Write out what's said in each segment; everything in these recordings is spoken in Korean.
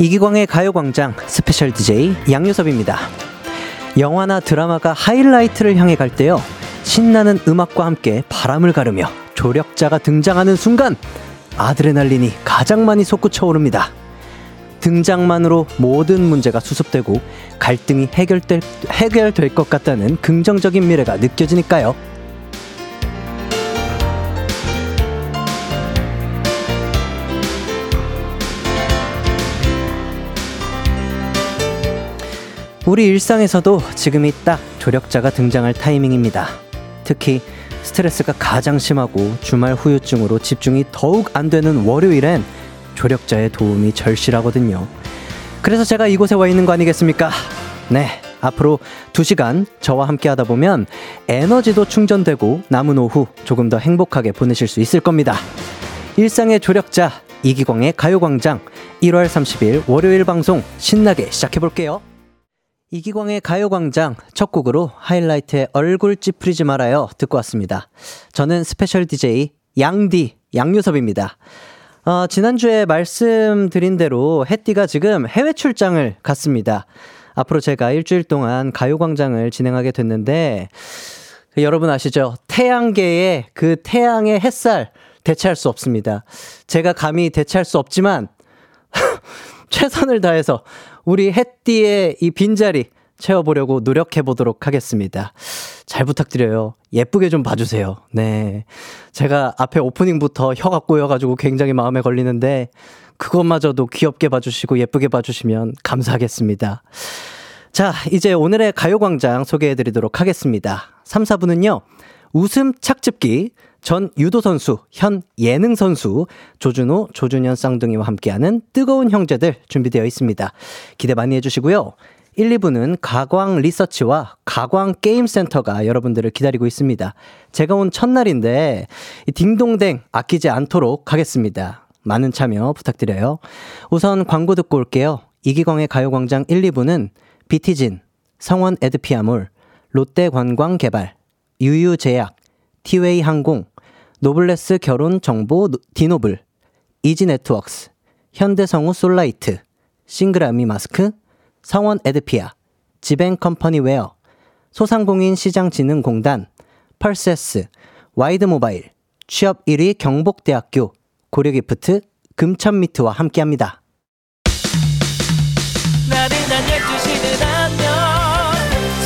이기광의 가요광장 special DJ 양요섭입니다. 영화나 드라마가 하이라이트를 향해 갈 때요. 신나는 음악과 함께 바람을 가르며 조력자가 등장하는 순간 아드레날린이 가장 많이 솟구쳐 오릅니다. 등장만으로 모든 문제가 수습되고 갈등이 해결될, 해결될 것 같다는 긍정적인 미래가 느껴지니까요. 우리 일상에서도 지금이 딱 조력자가 등장할 타이밍입니다. 특히 스트레스가 가장 심하고 주말 후유증으로 집중이 더욱 안 되는 월요일엔 조력자의 도움이 절실하거든요. 그래서 제가 이곳에 와 있는 거 아니겠습니까? 네. 앞으로 2시간 저와 함께 하다 보면 에너지도 충전되고 남은 오후 조금 더 행복하게 보내실 수 있을 겁니다. 일상의 조력자 이기광의 가요광장 1월 30일 월요일 방송 신나게 시작해 볼게요. 이기광의 가요광장 첫 곡으로 하이라이트의 얼굴 찌푸리지 말아요 듣고 왔습니다. 저는 special DJ 양디 양요섭입니다. 어, 지난주에 말씀드린 대로 해띠가 지금 해외 출장을 갔습니다. 앞으로 제가 일주일 동안 가요광장을 진행하게 됐는데 여러분 아시죠? 태양계의 그 태양의 햇살 대체할 수 없습니다. 제가 감히 대체할 수 없지만 최선을 다해서 우리 햇띠의 이 빈자리 채워보려고 노력해 보도록 하겠습니다. 잘 부탁드려요. 예쁘게 좀 봐주세요. 네. 제가 앞에 오프닝부터 혀가 꼬여가지고 굉장히 마음에 걸리는데, 그것마저도 귀엽게 봐주시고 예쁘게 봐주시면 감사하겠습니다. 자, 이제 오늘의 가요광장 소개해 드리도록 하겠습니다. 3, 4부는요, 웃음 착즙기, 전 유도 선수, 현 예능 선수, 조준호, 조준현 쌍둥이와 함께하는 뜨거운 형제들 준비되어 있습니다. 기대 많이 해주시고요. 1, 2부는 가광 리서치와 가광 게임센터가 여러분들을 기다리고 있습니다. 제가 온 첫날인데, 딩동댕 아끼지 않도록 하겠습니다. 많은 참여 부탁드려요. 우선 광고 듣고 올게요. 이기광의 가요광장 1, 2부는 비티진, 성원 에드피아몰, 롯데관광개발, 유유제약, 티웨이 항공, 노블레스 결혼 정보 디노블, 이지 네트웍스, 현대성우 솔라이트, 싱그라미 마스크, 성원 에드피아, 지벤컴퍼니 웨어, 소상공인 시장진흥공단, 펄세스, 와이드 모바일, 취업 1위 경복대학교, 고려기프트, 금천미트와 함께합니다. 나른한 12시는 안녕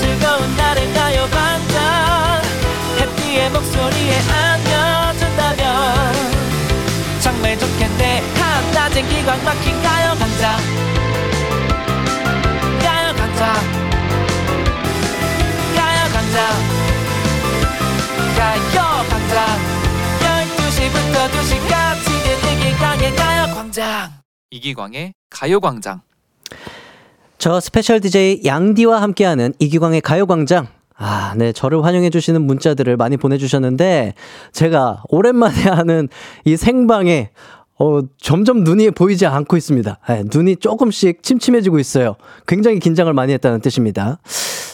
즐거운 날을 가요 반짝 해피의 목소리에 한낮엔 기광 막힌 가요 반짝 강자 가요 강자 가요 강자 12시부터 2시까지 이기광의 가요광장. 이기광의 가요광장. 저 special DJ 양디와 함께하는 이기광의 가요광장. 아, 네. 저를 환영해주시는 문자들을 많이 보내주셨는데, 제가 오랜만에 하는 이 생방에 어, 점점 눈이 보이지 않고 있습니다. 네, 눈이 조금씩 침침해지고 있어요. 굉장히 긴장을 많이 했다는 뜻입니다.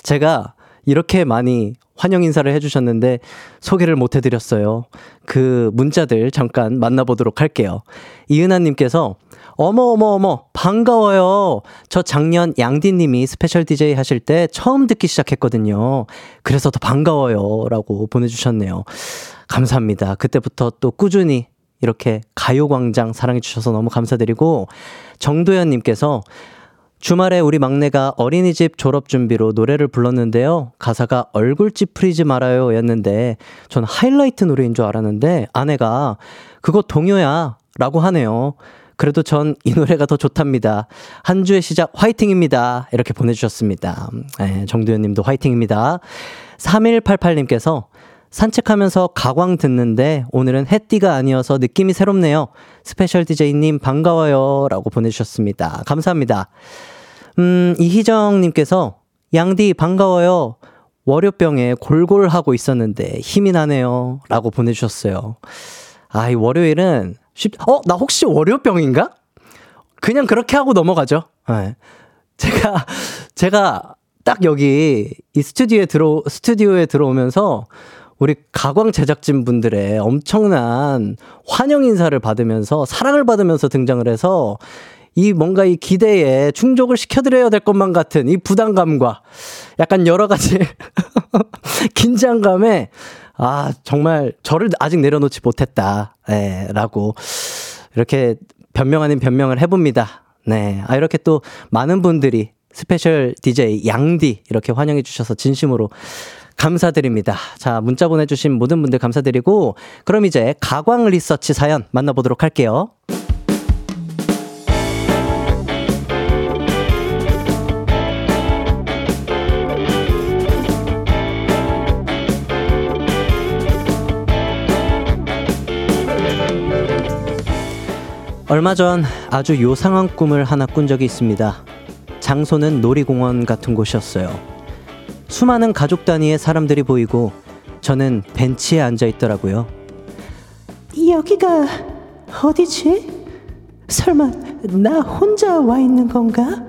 제가 이렇게 많이 환영 인사를 해주셨는데 소개를 못 해드렸어요. 그 문자들 잠깐 만나보도록 할게요. 이은하님께서 어머, 어머, 어머, 반가워요. 저 작년 양디님이 special DJ 하실 때 처음 듣기 시작했거든요. 그래서 더 반가워요. 라고 보내주셨네요. 감사합니다. 그때부터 또 꾸준히 이렇게 가요광장 사랑해주셔서 너무 감사드리고, 정도현님께서 주말에 우리 막내가 어린이집 졸업 준비로 노래를 불렀는데요. 가사가 얼굴 찌푸리지 말아요 였는데, 전 하이라이트 노래인 줄 알았는데, 아내가 그거 동요야 라고 하네요. 그래도 전 이 노래가 더 좋답니다. 한 주의 시작 화이팅입니다. 이렇게 보내주셨습니다. 네, 정도현 님도 화이팅입니다. 3188님께서 산책하면서 가광 듣는데 오늘은 해띠가 아니어서 느낌이 새롭네요. special DJ님 반가워요. 라고 보내주셨습니다. 감사합니다. 음, 이희정님께서 양디 반가워요. 월요병에 골골 하고 있었는데 힘이 나네요. 라고 보내주셨어요. 아, 이 월요일은 쉽, 어, 나 혹시 월요병인가? 그냥 그렇게 하고 넘어가죠. 네. 제가, 제가 딱 여기 이 스튜디오에 들어, 스튜디오에 들어오면서 우리 가광 제작진 분들의 엄청난 환영 인사를 받으면서 사랑을 받으면서 등장을 해서 이 뭔가 이 기대에 충족을 시켜드려야 될 것만 같은 이 부담감과 약간 여러 가지 긴장감에 아, 정말 저를 아직 내려놓지 못했다. 네, 라고 이렇게 변명 아닌 변명을 해봅니다. 네. 아, 이렇게 또 많은 분들이 special DJ 양디 이렇게 환영해 주셔서 진심으로 감사드립니다. 자, 문자 보내주신 모든 분들 감사드리고, 그럼 이제 가광 리서치 사연 만나보도록 할게요. 얼마 전 아주 요상한 꿈을 하나 꾼 적이 있습니다. 장소는 놀이공원 같은 곳이었어요. 수많은 가족 단위의 사람들이 보이고 저는 벤치에 앉아 있더라고요. 여기가 어디지? 설마 나 혼자 와 있는 건가?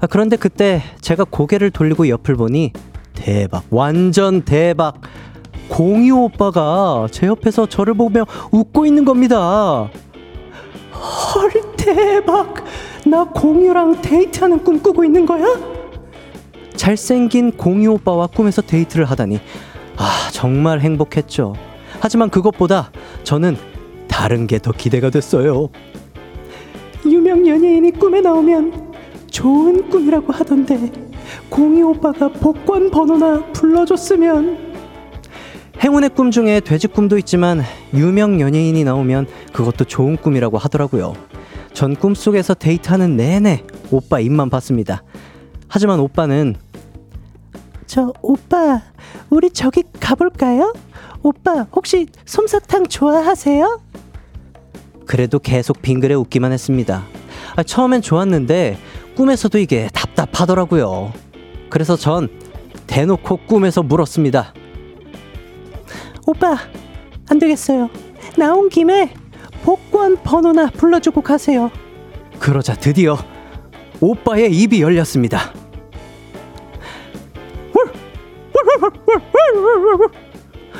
아, 그런데 그때 제가 고개를 돌리고 옆을 보니 대박, 완전 대박. 공유 오빠가 제 옆에서 저를 보며 웃고 있는 겁니다. 헐 대박 나 공유랑 데이트하는 꿈 꾸고 있는 거야? 잘생긴 공유 오빠와 꿈에서 데이트를 하다니 아 정말 행복했죠 하지만 그것보다 저는 다른 게 더 기대가 됐어요 유명 연예인이 꿈에 나오면 좋은 꿈이라고 하던데 공유 오빠가 복권 번호나 불러줬으면 행운의 꿈 중에 돼지 꿈도 있지만 유명 연예인이 나오면 그것도 좋은 꿈이라고 하더라고요. 전 꿈속에서 데이트하는 내내 오빠 입만 봤습니다. 하지만 오빠는 저 오빠 우리 저기 가볼까요? 오빠 혹시 솜사탕 좋아하세요? 그래도 계속 빙그레 웃기만 했습니다. 아, 처음엔 좋았는데 꿈에서도 이게 답답하더라고요. 그래서 전 대놓고 꿈에서 물었습니다. 오빠 안 되겠어요. 나온 김에 복권 번호나 불러주고 가세요. 그러자 드디어 오빠의 입이 열렸습니다.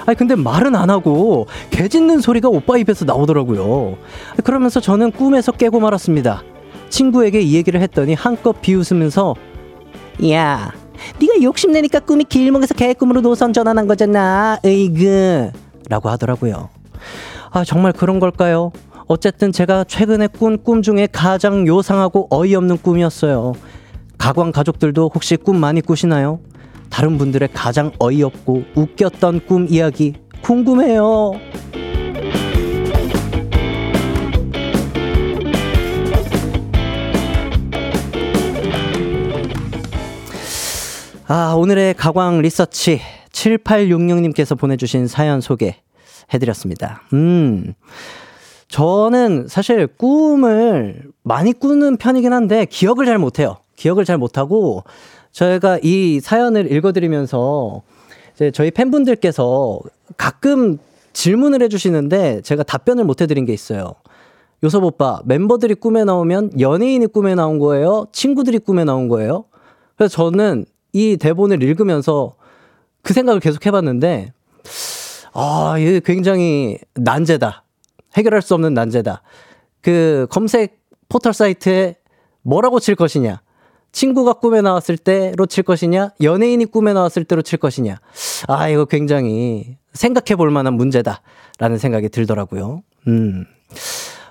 아니 근데 말은 안 하고 개 짖는 소리가 오빠 입에서 나오더라고요. 그러면서 저는 꿈에서 깨고 말았습니다. 친구에게 이 얘기를 했더니 한껏 비웃으면서 야 네가 욕심내니까 꿈이 길목에서 개꿈으로 노선 전환한 거잖아. 으이그. 라고 하더라고요. 아, 정말 그런 걸까요? 어쨌든 제가 최근에 꾼 꿈 중에 가장 요상하고 어이없는 꿈이었어요. 가광 가족들도 혹시 꿈 많이 꾸시나요? 다른 분들의 가장 어이없고 웃겼던 꿈 이야기 궁금해요. 아, 오늘의 가광 리서치 7866님께서 보내주신 사연 소개 해드렸습니다. 음. 저는 사실 꿈을 많이 꾸는 편이긴 한데 기억을 잘 못해요. 기억을 잘 못하고 저희가 이 사연을 읽어드리면서 이제 저희 팬분들께서 가끔 질문을 해주시는데 제가 답변을 못 해드린 게 있어요. 요섭 오빠, 멤버들이 꿈에 나오면 연예인이 꿈에 나온 거예요? 친구들이 꿈에 나온 거예요? 그래서 저는 이 대본을 읽으면서 그 생각을 계속 해봤는데, 아, 이게 굉장히 난제다. 해결할 수 없는 난제다. 그 검색 포털 사이트에 뭐라고 칠 것이냐. 친구가 꿈에 나왔을 때로 칠 것이냐, 연예인이 꿈에 나왔을 때로 칠 것이냐. 아, 이거 굉장히 생각해 볼 만한 문제다 라는 생각이 들더라고요. 음.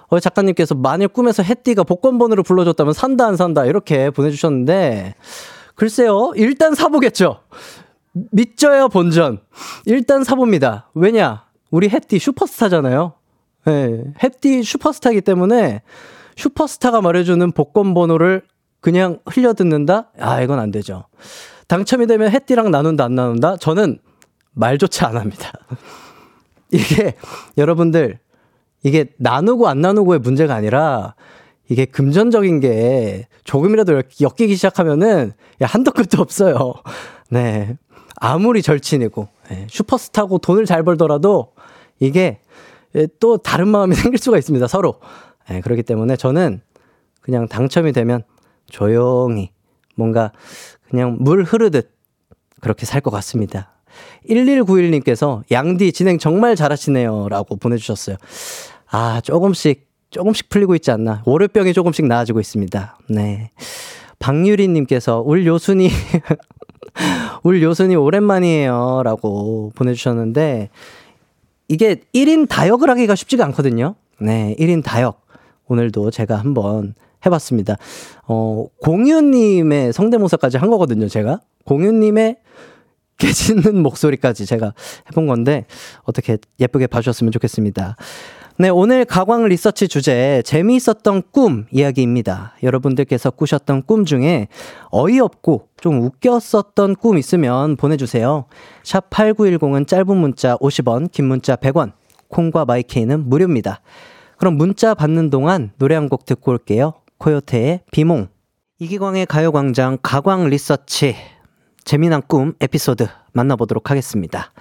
어, 작가님께서 만일 꿈에서 해띠가 복권 번호를 불러줬다면 산다, 안 산다, 이렇게 보내주셨는데, 글쎄요. 일단 사보겠죠. 믿져야 본전. 일단 사봅니다. 왜냐? 우리 해띠 슈퍼스타잖아요. 네, 해띠 슈퍼스타이기 때문에 슈퍼스타가 말해주는 복권 번호를 그냥 흘려 듣는다? 아, 이건 안 되죠. 당첨이 되면 해띠랑 나눈다, 안 나눈다? 저는 말조차 안 합니다. 이게, 여러분들, 이게 나누고 안 나누고의 문제가 아니라 이게 금전적인 게 조금이라도 엮이기 시작하면은 야, 한도 끝도 없어요. 네. 아무리 절친이고 네. 슈퍼스타고 돈을 잘 벌더라도 이게 또 다른 마음이 생길 수가 있습니다. 서로. 네, 그렇기 때문에 저는 그냥 당첨이 되면 조용히 뭔가 그냥 물 흐르듯 그렇게 살 것 같습니다. 1191님께서 양디 진행 정말 잘하시네요. 라고 보내주셨어요. 아, 조금씩 조금씩 풀리고 있지 않나. 월요병이 조금씩 나아지고 있습니다. 네. 박유리님께서 울 요순이 울 요순이 오랜만이에요. 라고 보내주셨는데, 이게 1인 다역을 하기가 쉽지가 않거든요. 네, 1인 다역. 오늘도 제가 한번 해봤습니다. 어, 공유님의 성대모사까지 한 거거든요, 제가. 공유님의 깨지는 목소리까지 제가 해본 건데, 어떻게 예쁘게 봐주셨으면 좋겠습니다. 네, 오늘 가광 리서치 주제 재미있었던 꿈 이야기입니다. 여러분들께서 꾸셨던 꿈 중에 어이없고 좀 웃겼었던 꿈 있으면 보내주세요. 샵 8910은 짧은 문자 50원, 긴 문자 100원, 콩과 마이케이는 무료입니다. 그럼 문자 받는 동안 노래 한 곡 듣고 올게요. 코요태의 비몽. 이기광의 가요광장 가광 리서치 재미난 꿈 에피소드 만나보도록 하겠습니다.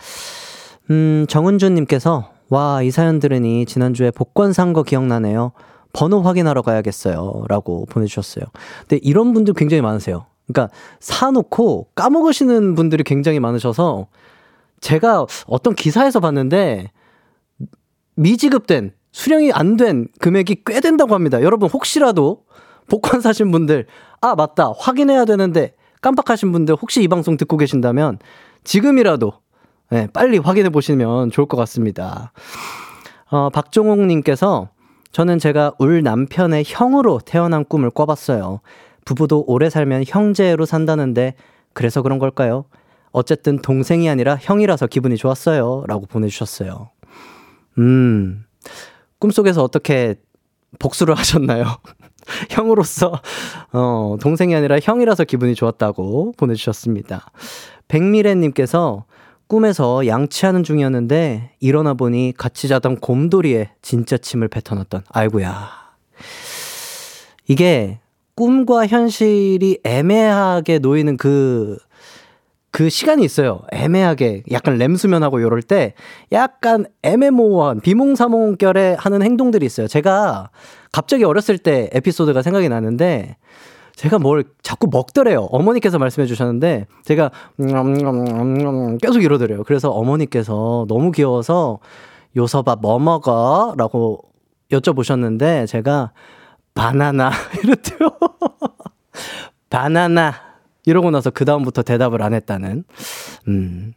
음, 정은주님께서 와, 이 사연 들으니 지난주에 복권 산 거 기억나네요. 번호 확인하러 가야겠어요. 라고 보내주셨어요. 근데 이런 분들 굉장히 많으세요. 그러니까 사놓고 까먹으시는 분들이 굉장히 많으셔서 제가 어떤 기사에서 봤는데 미지급된 수령이 안 된 금액이 꽤 된다고 합니다. 여러분 혹시라도 복권 사신 분들 아 맞다 확인해야 되는데 깜빡하신 분들 혹시 이 방송 듣고 계신다면 지금이라도 네, 빨리 확인해 보시면 좋을 것 같습니다. 어, 박종옥님께서 저는 제가 울 남편의 형으로 태어난 꿈을 꿔봤어요. 부부도 오래 살면 형제로 산다는데 그래서 그런 걸까요? 어쨌든 동생이 아니라 형이라서 기분이 좋았어요. 라고 보내주셨어요. 음, 꿈속에서 어떻게 복수를 하셨나요? 형으로서, 어, 동생이 아니라 형이라서 기분이 좋았다고 보내주셨습니다. 백미래님께서 꿈에서 양치하는 중이었는데 일어나 보니 같이 자던 곰돌이에 진짜 침을 뱉어놨던 아이고야. 이게 꿈과 현실이 애매하게 놓이는 그, 그 시간이 있어요. 애매하게. 약간 램수면하고 요럴 때 약간 애매모호한 비몽사몽결에 하는 행동들이 있어요. 제가 갑자기 어렸을 때 에피소드가 생각이 나는데 제가 뭘 자꾸 먹더래요. 어머니께서 말씀해 주셨는데 제가 계속 이러더래요. 그래서 어머니께서 너무 귀여워서 요서밥 뭐 먹어? 라고 여쭤보셨는데 제가 바나나 이랬대요. 바나나 이러고 나서 그다음부터 대답을 안 했다는. 음.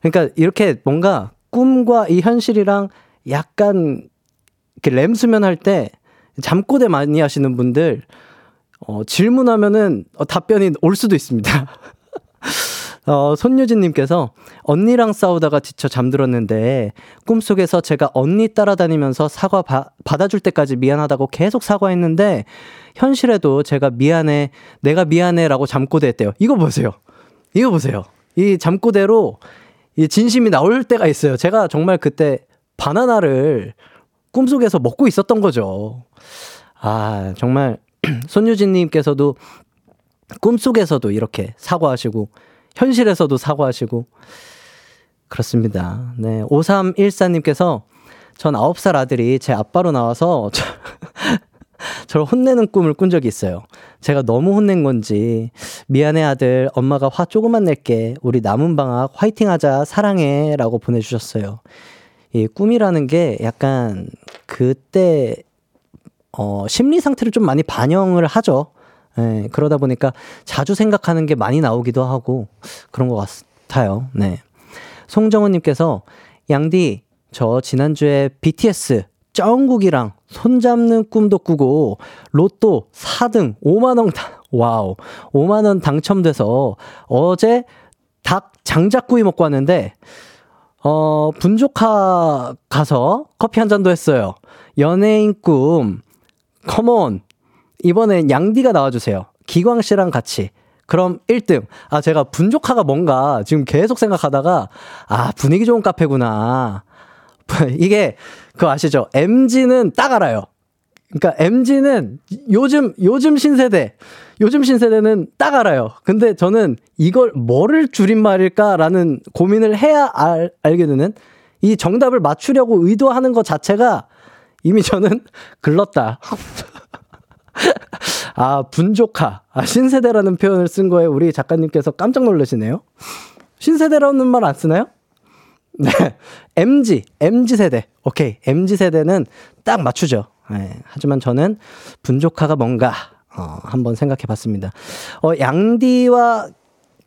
그러니까 이렇게 뭔가 꿈과 이 현실이랑 약간 이렇게 램수면 할 때 잠꼬대 많이 하시는 분들 어, 질문하면은 어, 답변이 올 수도 있습니다. 어, 손유진님께서 언니랑 싸우다가 지쳐 잠들었는데 꿈속에서 제가 언니 따라다니면서 사과 바, 받아줄 때까지 미안하다고 계속 사과했는데 현실에도 제가 미안해, 내가 미안해 라고 잠꼬대 했대요. 이거 보세요. 이거 보세요. 이 잠꼬대로 이 진심이 나올 때가 있어요. 제가 정말 그때 바나나를 꿈속에서 먹고 있었던 거죠. 아, 정말 손유진님께서도 꿈속에서도 이렇게 사과하시고, 현실에서도 사과하시고, 그렇습니다. 네. 5314님께서 전 9살 아들이 제 아빠로 나와서 저, 저를 혼내는 꿈을 꾼 적이 있어요. 제가 너무 혼낸 건지, 미안해 아들, 엄마가 화 조금만 낼게. 우리 남은 방학 화이팅 하자, 사랑해. 라고 보내주셨어요. 이 꿈이라는 게 약간 그때 어, 심리 상태를 좀 많이 반영을 하죠. 예, 그러다 보니까 자주 생각하는 게 많이 나오기도 하고 그런 것 같아요. 네. 송정은님께서 양디 저 지난주에 BTS 쩡국이랑 손잡는 꿈도 꾸고 로또 4등 5만 원 wow 5만 원 당첨돼서 어제 닭 장작구이 먹고 왔는데 어 분조카 가서 커피 한 잔도 했어요. 연예인 꿈 come on. 이번엔 양디가 나와주세요. 기광 씨랑 같이. 그럼 1등. 아, 제가 분조카가 뭔가 지금 계속 생각하다가, 아, 분위기 좋은 카페구나. 이게, 그거 아시죠? MG는 딱 알아요. 그러니까 MG는 요즘, 요즘 신세대, 요즘 신세대는 딱 알아요. 근데 저는 이걸 뭐를 줄임말일까라는 고민을 해야 알, 알게 되는 이 정답을 맞추려고 의도하는 것 자체가 이미 저는 글렀다. 아, 분조카. 아, 신세대라는 표현을 쓴 거에 우리 작가님께서 깜짝 놀라시네요. 신세대라는 말 안 쓰나요? 네. MG, MG 세대. 오케이. MG 세대는 딱 맞추죠. 네, 하지만 저는 분조카가 뭔가 어, 한번 생각해 봤습니다. 어, 양디와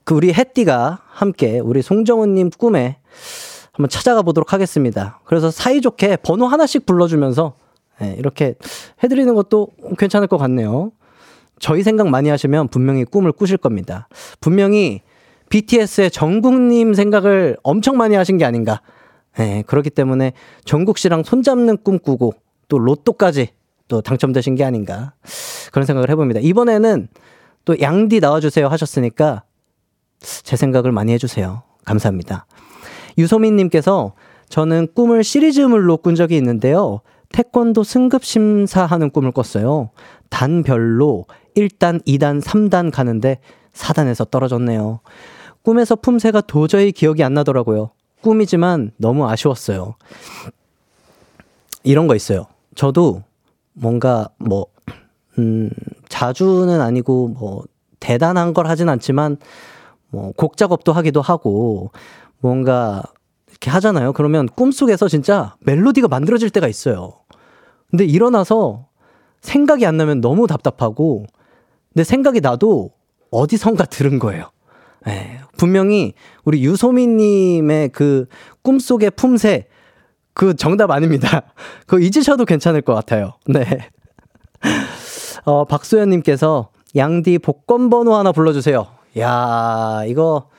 그 우리 햇띠가 함께 우리 송정훈님 꿈에 한번 찾아가 보도록 하겠습니다. 그래서 사이좋게 번호 하나씩 불러주면서 네, 이렇게 해드리는 것도 괜찮을 것 같네요. 저희 생각 많이 하시면 분명히 꿈을 꾸실 겁니다. 분명히 BTS의 정국님 생각을 엄청 많이 하신 게 아닌가. 네, 그렇기 때문에 정국 씨랑 손잡는 꿈 꾸고 또 로또까지 또 당첨되신 게 아닌가. 그런 생각을 해봅니다. 이번에는 또 양디 나와주세요 하셨으니까 제 생각을 많이 해주세요. 감사합니다. 유소민님께서 저는 꿈을 시리즈물로 꾼 적이 있는데요. 태권도 승급 심사하는 꿈을 꿨어요. 단별로 1단, 2단, 3단 가는데 4단에서 떨어졌네요. 꿈에서 품새가 도저히 기억이 안 나더라고요. 꿈이지만 너무 아쉬웠어요. 이런 거 있어요. 저도 뭔가 뭐, 음, 자주는 아니고 뭐, 대단한 걸 하진 않지만, 뭐, 곡 작업도 하기도 하고, 뭔가 이렇게 하잖아요. 그러면 꿈속에서 진짜 멜로디가 만들어질 때가 있어요. 근데 일어나서 생각이 안 나면 너무 답답하고, 근데 생각이 나도 어디선가 들은 거예요. 예, 분명히 우리 유소민님의 그 꿈속의 품새, 그 정답 아닙니다. 그거 잊으셔도 괜찮을 것 같아요. 네. 어, 박소연님께서 양디 복권 번호 하나 불러주세요. 야 이거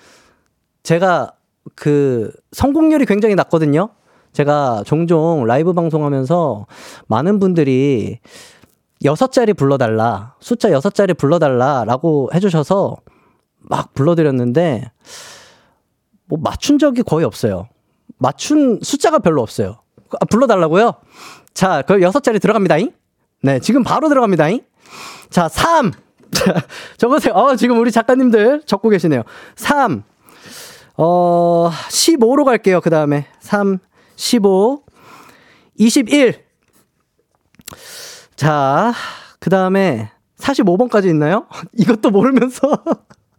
제가 그 성공률이 굉장히 낮거든요. 제가 종종 라이브 방송하면서 많은 분들이 여섯 자리 불러달라, 숫자 여섯 자리 불러달라라고 해주셔서 막 불러드렸는데, 뭐 맞춘 적이 거의 없어요. 맞춘 숫자가 별로 없어요. 아, 불러달라고요? 자, 그 여섯 자리 들어갑니다잉? 네, 지금 바로 들어갑니다잉? 자, 3! 적으세요. 어, 지금 우리 작가님들 적고 계시네요. 3. 어, 15로 갈게요. 그 다음에. 3, 15, 21. 자, 그 다음에 45번까지 있나요? 이것도 모르면서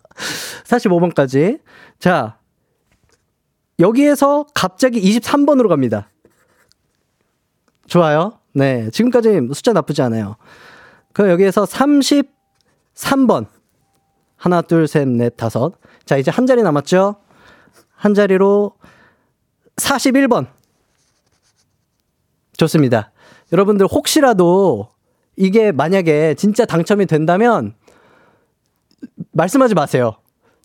45번까지. 자, 여기에서 갑자기 23번으로 갑니다. 좋아요. 네. 지금까지 숫자 나쁘지 않아요. 그 여기에서 33번. 하나, 둘, 셋, 넷, 다섯. 자, 이제 한 자리 남았죠? 한 자리로 41번. 좋습니다. 여러분들 혹시라도 이게 만약에 진짜 당첨이 된다면 말씀하지 마세요.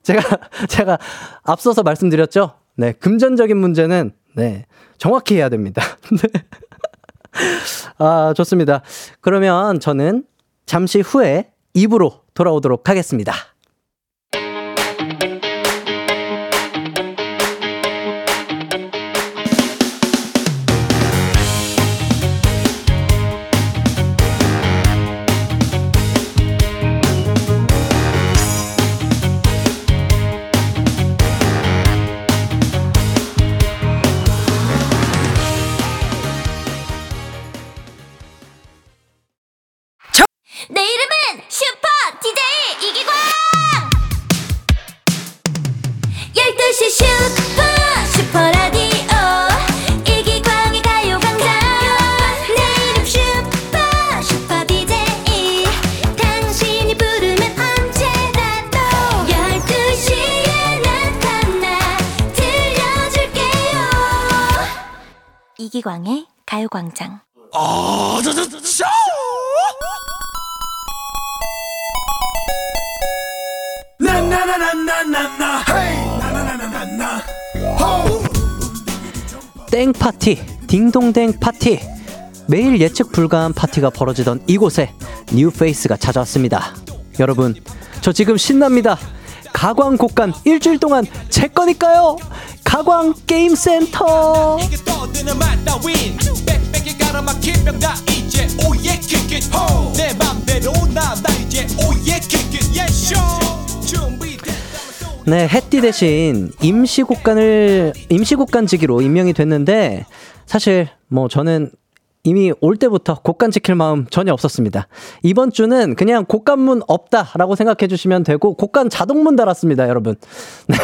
제가 제가 앞서서 말씀드렸죠. 네, 금전적인 문제는 네, 정확히 해야 됩니다. 네. 아, 좋습니다. 그러면 저는 잠시 후에 입으로 돌아오도록 하겠습니다. 이기광의 가요광장 땡 파티, 딩동댕 파티. 매일 예측 불가한 파티가 벌어지던 이곳에 뉴페이스가 찾아왔습니다. 여러분, 저 지금 신납니다. 가광 곡간 일주일 동안 제 거니까요. 가광 게임 센터. 네, 해띠 대신 임시 곡간을 임시 곡간지기로 임명이 됐는데 사실 뭐 저는 이미 올 때부터 곡간 지킬 마음 전혀 없었습니다. 이번 주는 그냥 곡간문 없다라고 생각해 주시면 되고 곡간 자동문 달았습니다, 여러분. 네.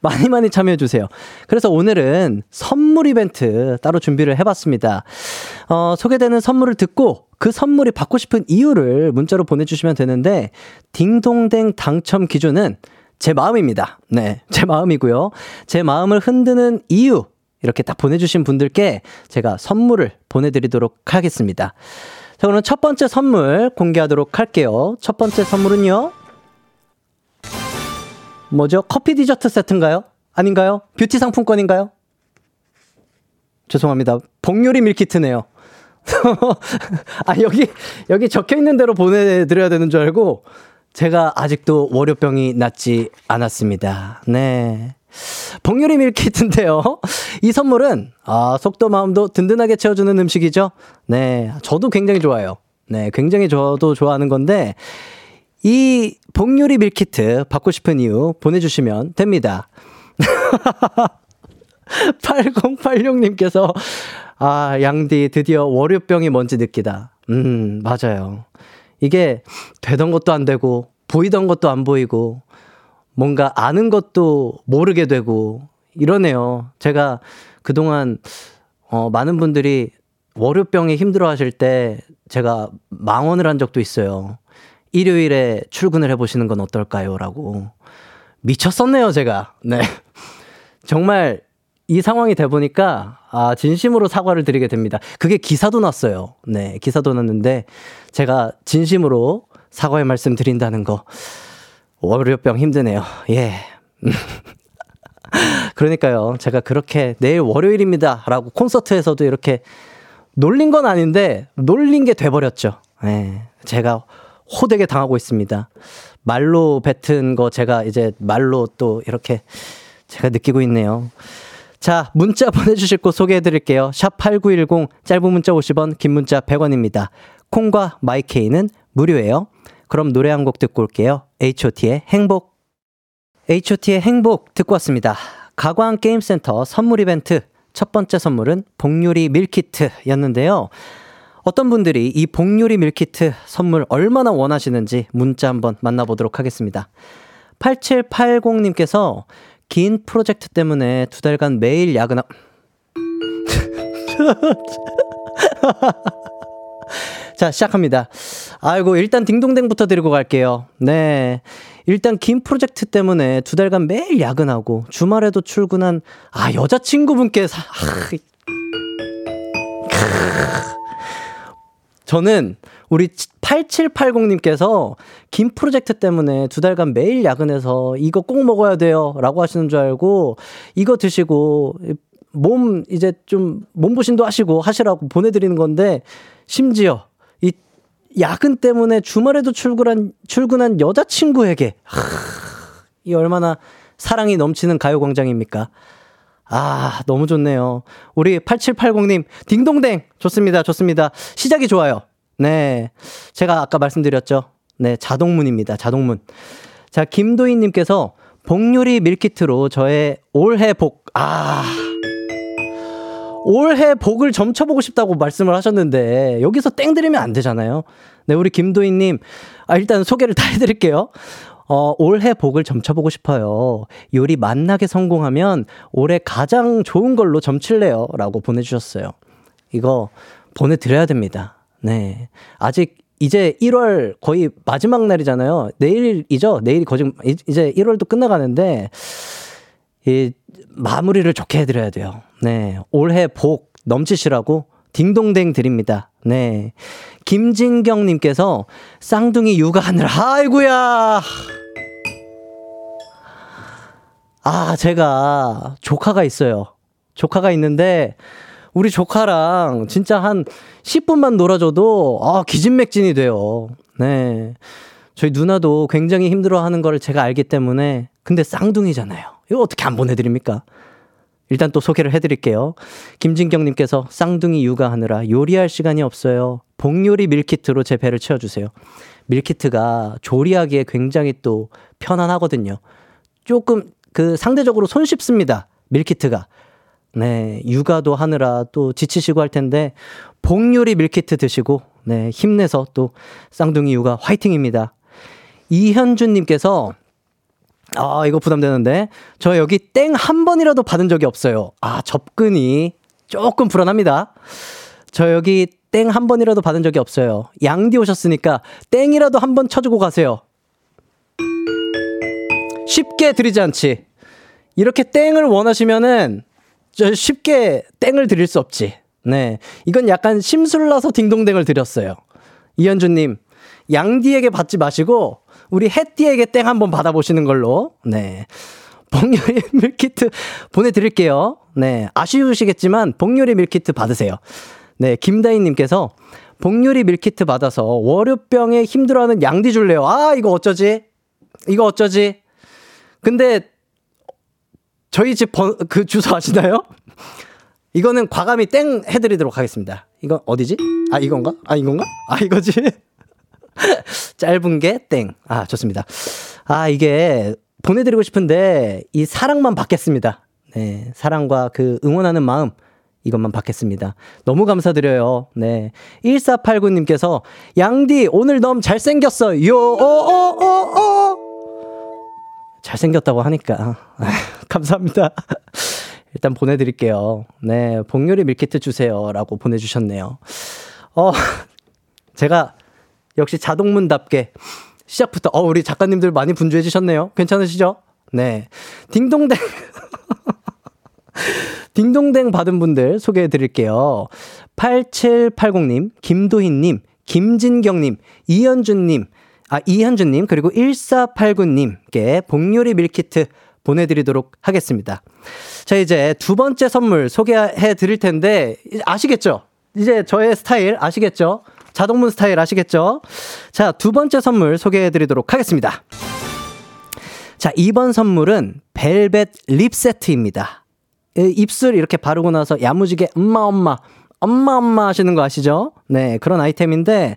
많이 많이 참여해 주세요. 그래서 오늘은 선물 이벤트 따로 준비를 해 봤습니다. 어, 소개되는 선물을 듣고 그 선물이 받고 싶은 이유를 문자로 보내 주시면 되는데 딩동댕 당첨 기준은 제 마음입니다. 네. 제 마음이고요. 제 마음을 흔드는 이유 이렇게 딱 보내주신 분들께 제가 선물을 보내드리도록 하겠습니다. 자, 그럼 첫 번째 선물 공개하도록 할게요. 첫 번째 선물은요. 뭐죠? 커피 디저트 세트인가요? 아닌가요? 뷰티 상품권인가요? 죄송합니다. 복요리 밀키트네요. 아, 여기, 여기 적혀 있는 대로 보내드려야 되는 줄 알고 제가 아직도 월요병이 낫지 않았습니다. 네. 복요리 밀키트인데요. 이 선물은, 아, 속도 마음도 든든하게 채워주는 음식이죠. 네. 저도 굉장히 좋아요. 네. 굉장히 저도 좋아하는 건데, 이 복요리 밀키트 받고 싶은 이유 보내주시면 됩니다. 8086님께서, 아, 양디 드디어 월요병이 뭔지 느끼다. 음, 맞아요. 이게 되던 것도 안 되고, 보이던 것도 안 보이고, 뭔가 아는 것도 모르게 되고 이러네요. 제가 그동안 어, 많은 분들이 월요병에 힘들어 하실 때 제가 망언을 한 적도 있어요. 일요일에 출근을 해보시는 건 어떨까요? 라고. 미쳤었네요, 제가. 네. 정말 이 상황이 돼 보니까 아, 진심으로 사과를 드리게 됩니다. 그게 기사도 났어요. 네, 기사도 났는데 제가 진심으로 사과의 말씀 드린다는 거 월요병 힘드네요. 예. 그러니까요. 제가 그렇게 내일 월요일입니다. 라고 콘서트에서도 이렇게 놀린 건 아닌데 놀린 게 돼버렸죠. 예. 제가 호되게 당하고 있습니다. 말로 뱉은 거 제가 이제 말로 또 이렇게 제가 느끼고 있네요. 자, 문자 보내주실 곳 소개해 드릴게요. 샵 8910, 짧은 문자 50원, 긴 문자 100원입니다. 콩과 마이케이는 무료예요. 그럼 노래 한 곡 듣고 올게요. H.O.T의 행복. H.O.T의 행복 듣고 왔습니다. 가광 게임센터 선물 이벤트 첫 번째 선물은 복요리 밀키트였는데요. 어떤 분들이 이 복요리 밀키트 선물 얼마나 원하시는지 문자 한번 만나보도록 하겠습니다. 8780님께서 긴 프로젝트 때문에 두 달간 매일 야근하... 자, 시작합니다. 아이고, 일단 딩동댕부터 드리고 갈게요. 네. 일단 긴 프로젝트 때문에 두 달간 매일 야근하고 주말에도 출근한 아 여자친구분께 사, 아, 저는 우리 8780님께서 긴 프로젝트 때문에 두 달간 매일 야근해서 이거 꼭 먹어야 돼요 라고 하시는 줄 알고 이거 드시고 몸 이제 좀 몸보신도 하시고 하시라고 보내드리는 건데 심지어 야근 때문에 주말에도 출근한, 출근한 여자친구에게, 하, 이 얼마나 사랑이 넘치는 가요광장입니까? 아, 너무 좋네요. 우리 8780님, 딩동댕! 좋습니다, 좋습니다. 시작이 좋아요. 네. 제가 아까 말씀드렸죠. 네, 자동문입니다, 자동문. 자, 김도희님께서 복요리 밀키트로 저의 올해 복, 아. 올해 복을 점쳐보고 싶다고 말씀을 하셨는데 여기서 땡 들이면 안 되잖아요. 네, 우리 김도희님, 아, 일단 소개를 다 해드릴게요. 어, 올해 복을 점쳐보고 싶어요. 요리 만나게 성공하면 올해 가장 좋은 걸로 점칠래요. 라고 보내주셨어요. 이거 보내드려야 됩니다. 네. 아직 이제 1월 거의 마지막 날이잖아요. 내일이죠? 내일이 거짓, 이제 1월도 끝나가는데, 이, 마무리를 좋게 해드려야 돼요. 네. 올해 복 넘치시라고 딩동댕 드립니다. 네. 김진경님께서 쌍둥이 육아하느라, 아이구야! 아, 제가 조카가 있어요. 조카가 있는데, 우리 조카랑 진짜 한 10분만 놀아줘도, 아, 기진맥진이 돼요. 네. 저희 누나도 굉장히 힘들어 하는 걸 제가 알기 때문에, 근데 쌍둥이잖아요. 이거 어떻게 안 보내드립니까? 일단 또 소개를 해드릴게요. 김진경님께서 쌍둥이 육아하느라 요리할 시간이 없어요. 복요리 밀키트로 제 배를 채워주세요. 밀키트가 조리하기에 굉장히 또 편안하거든요. 조금 그 상대적으로 손쉽습니다. 밀키트가. 네, 육아도 하느라 또 지치시고 할 텐데, 복요리 밀키트 드시고, 네, 힘내서 또 쌍둥이 육아 화이팅입니다. 이현준님께서, 아, 이거 부담되는데, 저 여기 땡 한 번이라도 받은 적이 없어요. 아, 접근이 조금 불안합니다. 저 여기 땡 한 번이라도 받은 적이 없어요. 양디 오셨으니까 땡이라도 한 번 쳐주고 가세요. 쉽게 드리지 않지. 이렇게 땡을 원하시면은 저 쉽게 땡을 드릴 수 없지. 네. 이건 약간 심술나서 딩동댕을 드렸어요. 이현주님, 양디에게 받지 마시고, 우리 해띠에게 땡 한번 받아보시는 걸로. 네. 복요리 meal kit 보내드릴게요. 네. 아쉬우시겠지만, 복요리 meal kit 받으세요. 네. 김다희님께서, 복요리 meal kit 받아서 월요병에 힘들어하는 양디 줄래요. 아, 이거 어쩌지? 이거 어쩌지? 근데 저희 집그 주소 아시나요? 이거는 과감히 땡 해드리도록 하겠습니다. 이건 어디지? 아 이건가? 아 이건가? 아 이거지? 짧은 게 땡. 아 좋습니다. 아 이게 보내드리고 싶은데 이 사랑만 받겠습니다. 네 사랑과 그 응원하는 마음 이것만 받겠습니다. 너무 감사드려요. 네. 1489님께서, 양디, 오늘 너무 잘생겼어. 요, 오, 오, 오, 오. 잘생겼다고 하니까. 아, 감사합니다. 일단 보내드릴게요. 네, 복요리 밀키트 주세요. 라고 보내주셨네요. 어, 제가 역시 자동문답게 시작부터, 어, 우리 작가님들 많이 분주해 주셨네요. 괜찮으시죠? 네. 딩동댕. 딩동댕 받은 분들 소개해 드릴게요. 8780님, 김도희님, 김진경님, 이현준님, 아, 이현주님, 그리고 1489님께 복요리 밀키트 보내드리도록 하겠습니다. 자, 이제 두 번째 선물 소개해 드릴 텐데, 아시겠죠? 이제 저의 스타일 아시겠죠? 자동문 스타일 아시겠죠? 자, 두 번째 선물 소개해 드리도록 하겠습니다. 자, 이번 선물은 velvet lip 세트입니다. 입술 이렇게 바르고 나서 야무지게 엄마 엄마 엄마 엄마 하시는 거 아시죠? 네, 그런 아이템인데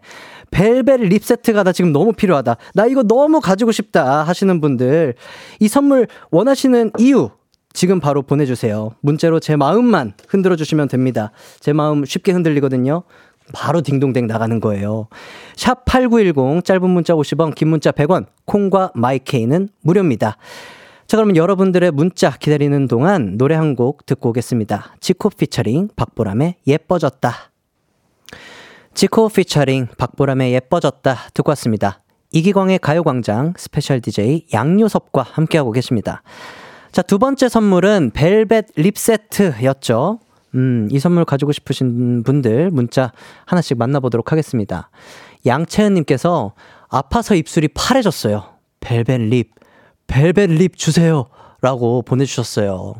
벨벳 립 세트가 나 지금 너무 필요하다. 나 이거 너무 가지고 싶다 하시는 분들 이 선물 원하시는 이유 지금 바로 보내주세요. 문자로 제 마음만 흔들어 주시면 됩니다. 제 마음 쉽게 흔들리거든요. 바로 딩동댕 나가는 거예요. 샵 8910 짧은 문자 50원 긴 문자 100원 콩과 마이케이는 무료입니다. 자 그러면 여러분들의 문자 기다리는 동안 노래 한 곡 듣고 오겠습니다. 지코 피처링 박보람의 예뻐졌다. 지코 피처링 박보람의 예뻐졌다 듣고 왔습니다. 이기광의 가요광장 special DJ 양요섭과 함께하고 계십니다. 자, 두 번째 선물은 velvet lip 세트였죠. 음, 이 선물 가지고 싶으신 분들 문자 하나씩 만나보도록 하겠습니다. 양채은님께서 아파서 입술이 파래졌어요. velvet lip, velvet lip 주세요. 라고 보내주셨어요.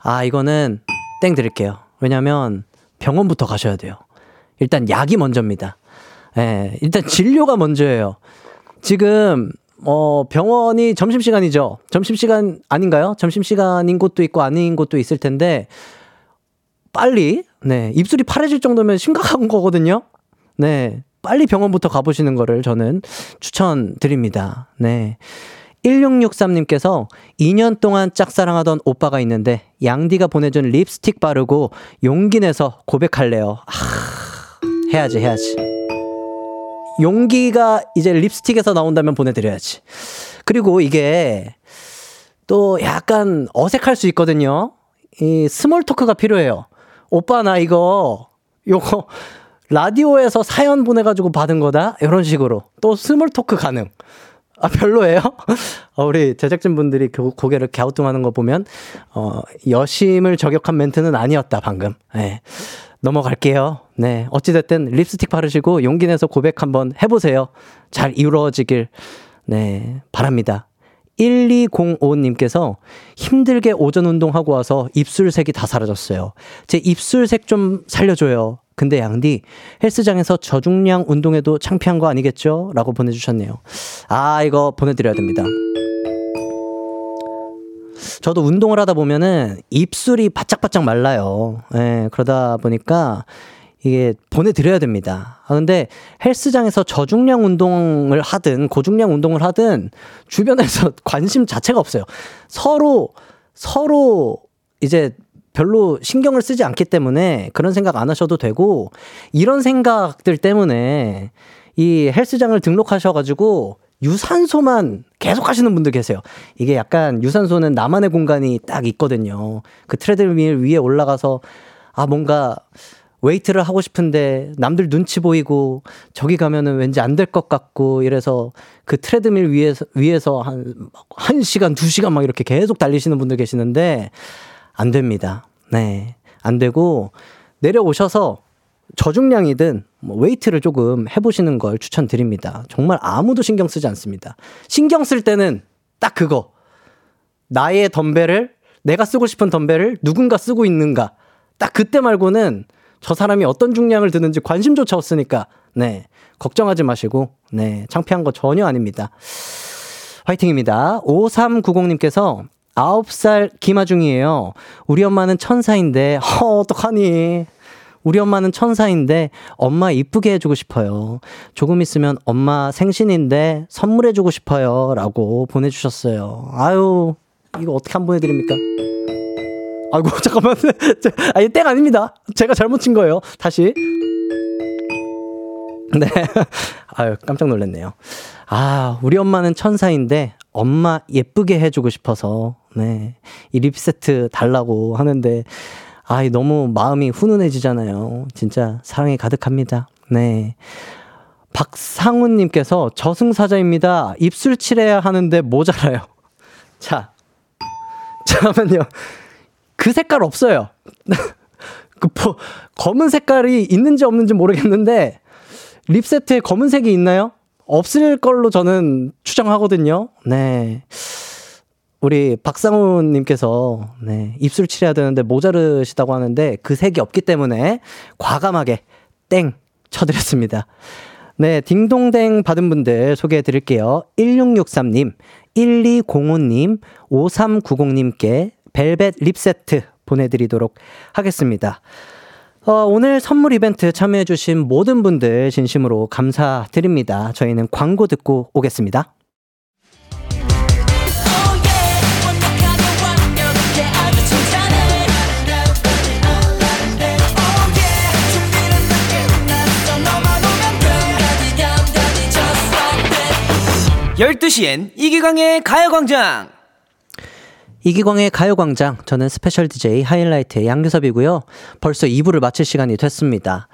아, 이거는 땡 드릴게요. 왜냐면 병원부터 가셔야 돼요. 일단 약이 먼저입니다. 예, 일단 진료가 먼저예요. 지금 어, 병원이 점심시간이죠. 점심시간 아닌가요? 점심시간인 곳도 있고 아닌 곳도 있을 텐데, 빨리, 네, 입술이 파래질 정도면 심각한 거거든요? 네, 빨리 병원부터 가보시는 거를 저는 추천드립니다. 네. 1663님께서 2년 동안 짝사랑하던 오빠가 있는데, 양디가 보내준 립스틱 바르고 용기 내서 고백할래요. 하... 해야지, 해야지. 용기가 이제 립스틱에서 나온다면 보내드려야지. 그리고 이게 또 약간 어색할 수 있거든요. 이 small talk가 필요해요. 오빠, 나 이거, 요거, 라디오에서 사연 보내가지고 받은 거다? 이런 식으로. 또 small talk 가능. 아, 별로예요? 어, 우리 제작진 분들이 고개를 갸우뚱하는 거 보면, 어, 여심을 저격한 멘트는 아니었다, 방금. 예. 네. 넘어갈게요. 네. 어찌됐든 립스틱 바르시고 용기 내서 고백 한번 해보세요. 잘 이루어지길, 네. 바랍니다. 1205님께서 힘들게 오전 운동하고 와서 입술색이 다 사라졌어요. 제 입술색 좀 살려줘요. 근데 양디, 헬스장에서 저중량 운동해도 창피한 거 아니겠죠? 라고 보내주셨네요. 아, 이거 보내드려야 됩니다. 저도 운동을 하다 보면은 입술이 바짝바짝 말라요. 예, 그러다 보니까 이게 보내드려야 됩니다. 아, 근데 헬스장에서 저중량 운동을 하든 고중량 운동을 하든 주변에서 관심 자체가 없어요. 서로, 서로 이제 별로 신경을 쓰지 않기 때문에 그런 생각 안 하셔도 되고 이런 생각들 때문에 이 헬스장을 등록하셔가지고 유산소만 계속 하시는 분들 계세요. 이게 약간 유산소는 나만의 공간이 딱 있거든요. 그 트레드밀 위에 올라가서 아, 뭔가 웨이트를 하고 싶은데 남들 눈치 보이고 저기 가면은 왠지 안 될 것 같고 이래서 그 트레드밀 위에서 위에서 한 1시간, 2시간 막 이렇게 계속 달리시는 분들 계시는데 안 됩니다. 네. 안 되고 내려오셔서 저중량이든 뭐 웨이트를 조금 해보시는 걸 추천드립니다. 정말 아무도 신경 쓰지 않습니다. 신경 쓸 때는 딱 그거. 나의 덤벨을, 내가 쓰고 싶은 덤벨을 누군가 쓰고 있는가. 딱 그때 말고는 저 사람이 어떤 중량을 드는지 관심조차 없으니까, 네. 걱정하지 마시고, 네. 창피한 거 전혀 아닙니다. 화이팅입니다. 5390님께서 9살 김아중이에요. 우리 엄마는 천사인데, 허, 어떡하니. 우리 엄마는 천사인데 엄마 이쁘게 해주고 싶어요. 조금 있으면 엄마 생신인데 선물해주고 싶어요. 라고 보내주셨어요. 아유, 이거 어떻게 한 번 해드립니까? 아이고, 잠깐만. 아니, 땡 아닙니다. 제가 잘못 친 거예요. 다시. 네. 아유, 깜짝 놀랐네요. 아, 우리 엄마는 천사인데 엄마 예쁘게 해주고 싶어서, 네. 이 립세트 달라고 하는데, 아이, 너무 마음이 훈훈해지잖아요. 진짜 사랑이 가득합니다. 네. 박상훈님께서 저승사자입니다. 입술 칠해야 하는데 모자라요. 자, 잠깐만요. 그 색깔 없어요. 그, 뭐, 검은 색깔이 있는지 없는지 모르겠는데, 립 세트에 검은색이 있나요? 없을 걸로 저는 추정하거든요. 네. 우리 박상훈님께서 네, 입술 칠해야 되는데 모자르시다고 하는데 그 색이 없기 때문에 과감하게 땡 쳐드렸습니다. 네, 딩동댕 받은 분들 소개해 드릴게요. 1663님, 1205님, 5390님께 벨벳 립 세트 보내드리도록 하겠습니다. 어, 오늘 선물 이벤트 참여해주신 모든 분들 진심으로 감사드립니다. 저희는 광고 듣고 오겠습니다. 열두 시엔 이기광의 가요광장 이기광의 가요광장, 저는 special DJ 하이라이트의 양요섭이고요. 벌써 2부를 마칠 시간이 됐습니다.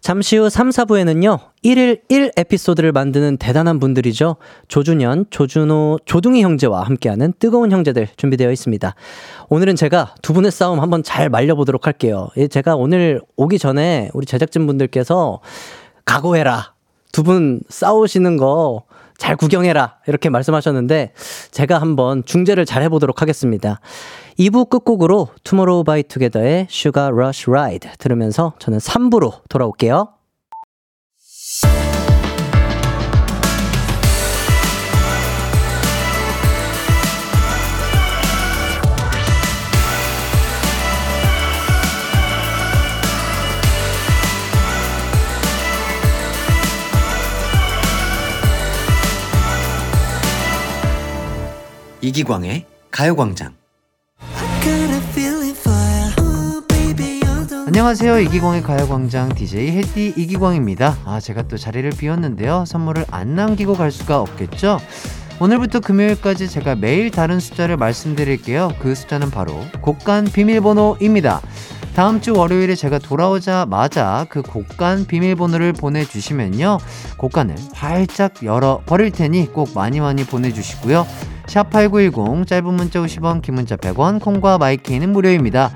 잠시 후 3, 4부에는요, 1일 1 에피소드를 만드는 대단한 분들이죠. 조준현, 조준호, 조둥이 형제와 함께하는 뜨거운 형제들 준비되어 있습니다. 오늘은 제가 두 분의 싸움 한번 잘 말려보도록 할게요. 예, 제가 오늘 오기 전에 우리 제작진 분들께서 각오해라. 두 분 싸우시는 거 잘 구경해라. 이렇게 말씀하셨는데, 제가 한번 중재를 잘 해보도록 하겠습니다. 2부 끝곡으로 투모로우 바이 투게더의 Sugar Rush Ride 들으면서 저는 3부로 돌아올게요. 이기광의 가요광장. 안녕하세요. 이기광의 가요광장 DJ 해띠 이기광입니다. 아 제가 또 자리를 비웠는데요. 선물을 안 남기고 갈 수가 없겠죠? 오늘부터 금요일까지 제가 매일 다른 숫자를 말씀드릴게요. 그 숫자는 바로 곡간 비밀번호입니다. 다음 주 월요일에 제가 돌아오자마자 그 곡간 비밀번호를 보내주시면요. 곡간을 활짝 열어 버릴 테니 꼭 많이 많이 보내주시고요 샵8910 짧은 문자 50원 긴 문자 100원 콩과 마이케이는 무료입니다.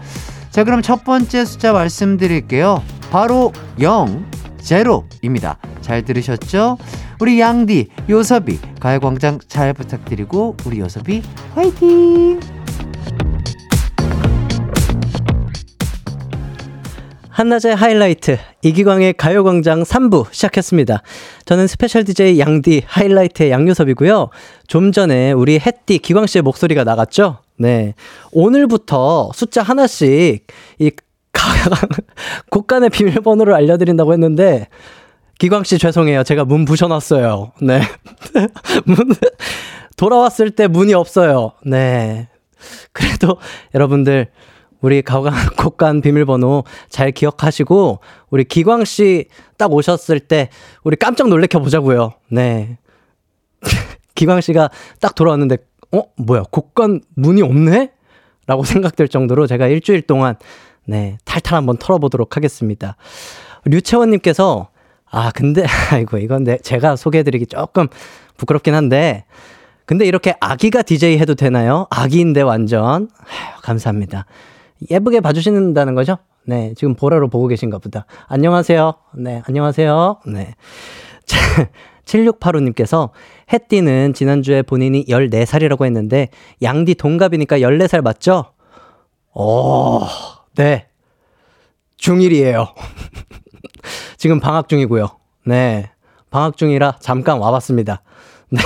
자 그럼 첫 번째 숫자 말씀드릴게요. 바로 0 제로입니다. 잘 들으셨죠? 우리 양디 요섭이 가요광장 잘 부탁드리고 우리 요섭이 화이팅 한낮의 하이라이트 이기광의 가요광장 3부 시작했습니다. 저는 special DJ 양디 하이라이트의 양요섭이고요. 좀 전에 우리 햇디 기광 씨의 목소리가 나갔죠? 네. 오늘부터 숫자 하나씩 이 곡간의 비밀번호를 알려드린다고 했는데 기광 씨 죄송해요. 제가 문 부셔놨어요. 네. 문 돌아왔을 때 문이 없어요. 네. 그래도 여러분들 우리 가관, 곡간 비밀번호 잘 기억하시고, 우리 기광 씨 딱 오셨을 때, 우리 깜짝 놀래켜 보자고요. 네. 기광 씨가 딱 돌아왔는데, 어? 뭐야, 곡간 문이 없네? 라고 생각될 정도로 제가 일주일 동안, 네, 탈탈 한번 털어보도록 하겠습니다. 류채원님께서, 아, 근데, 아이고, 이건 내, 제가 소개해드리기 조금 부끄럽긴 한데, 근데 이렇게 아기가 DJ 해도 되나요? 아기인데 완전. 아휴, 감사합니다. 예쁘게 봐주신다는 거죠? 네, 지금 보라로 보고 계신가 보다. 안녕하세요. 네, 안녕하세요. 네. 7685님께서 햇띠는 지난주에 본인이 14살이라고 했는데 양디 동갑이니까 14살 맞죠? 오, 네. 중1이에요. 지금 방학 중이고요. 네. 방학 중이라 잠깐 와봤습니다. 네.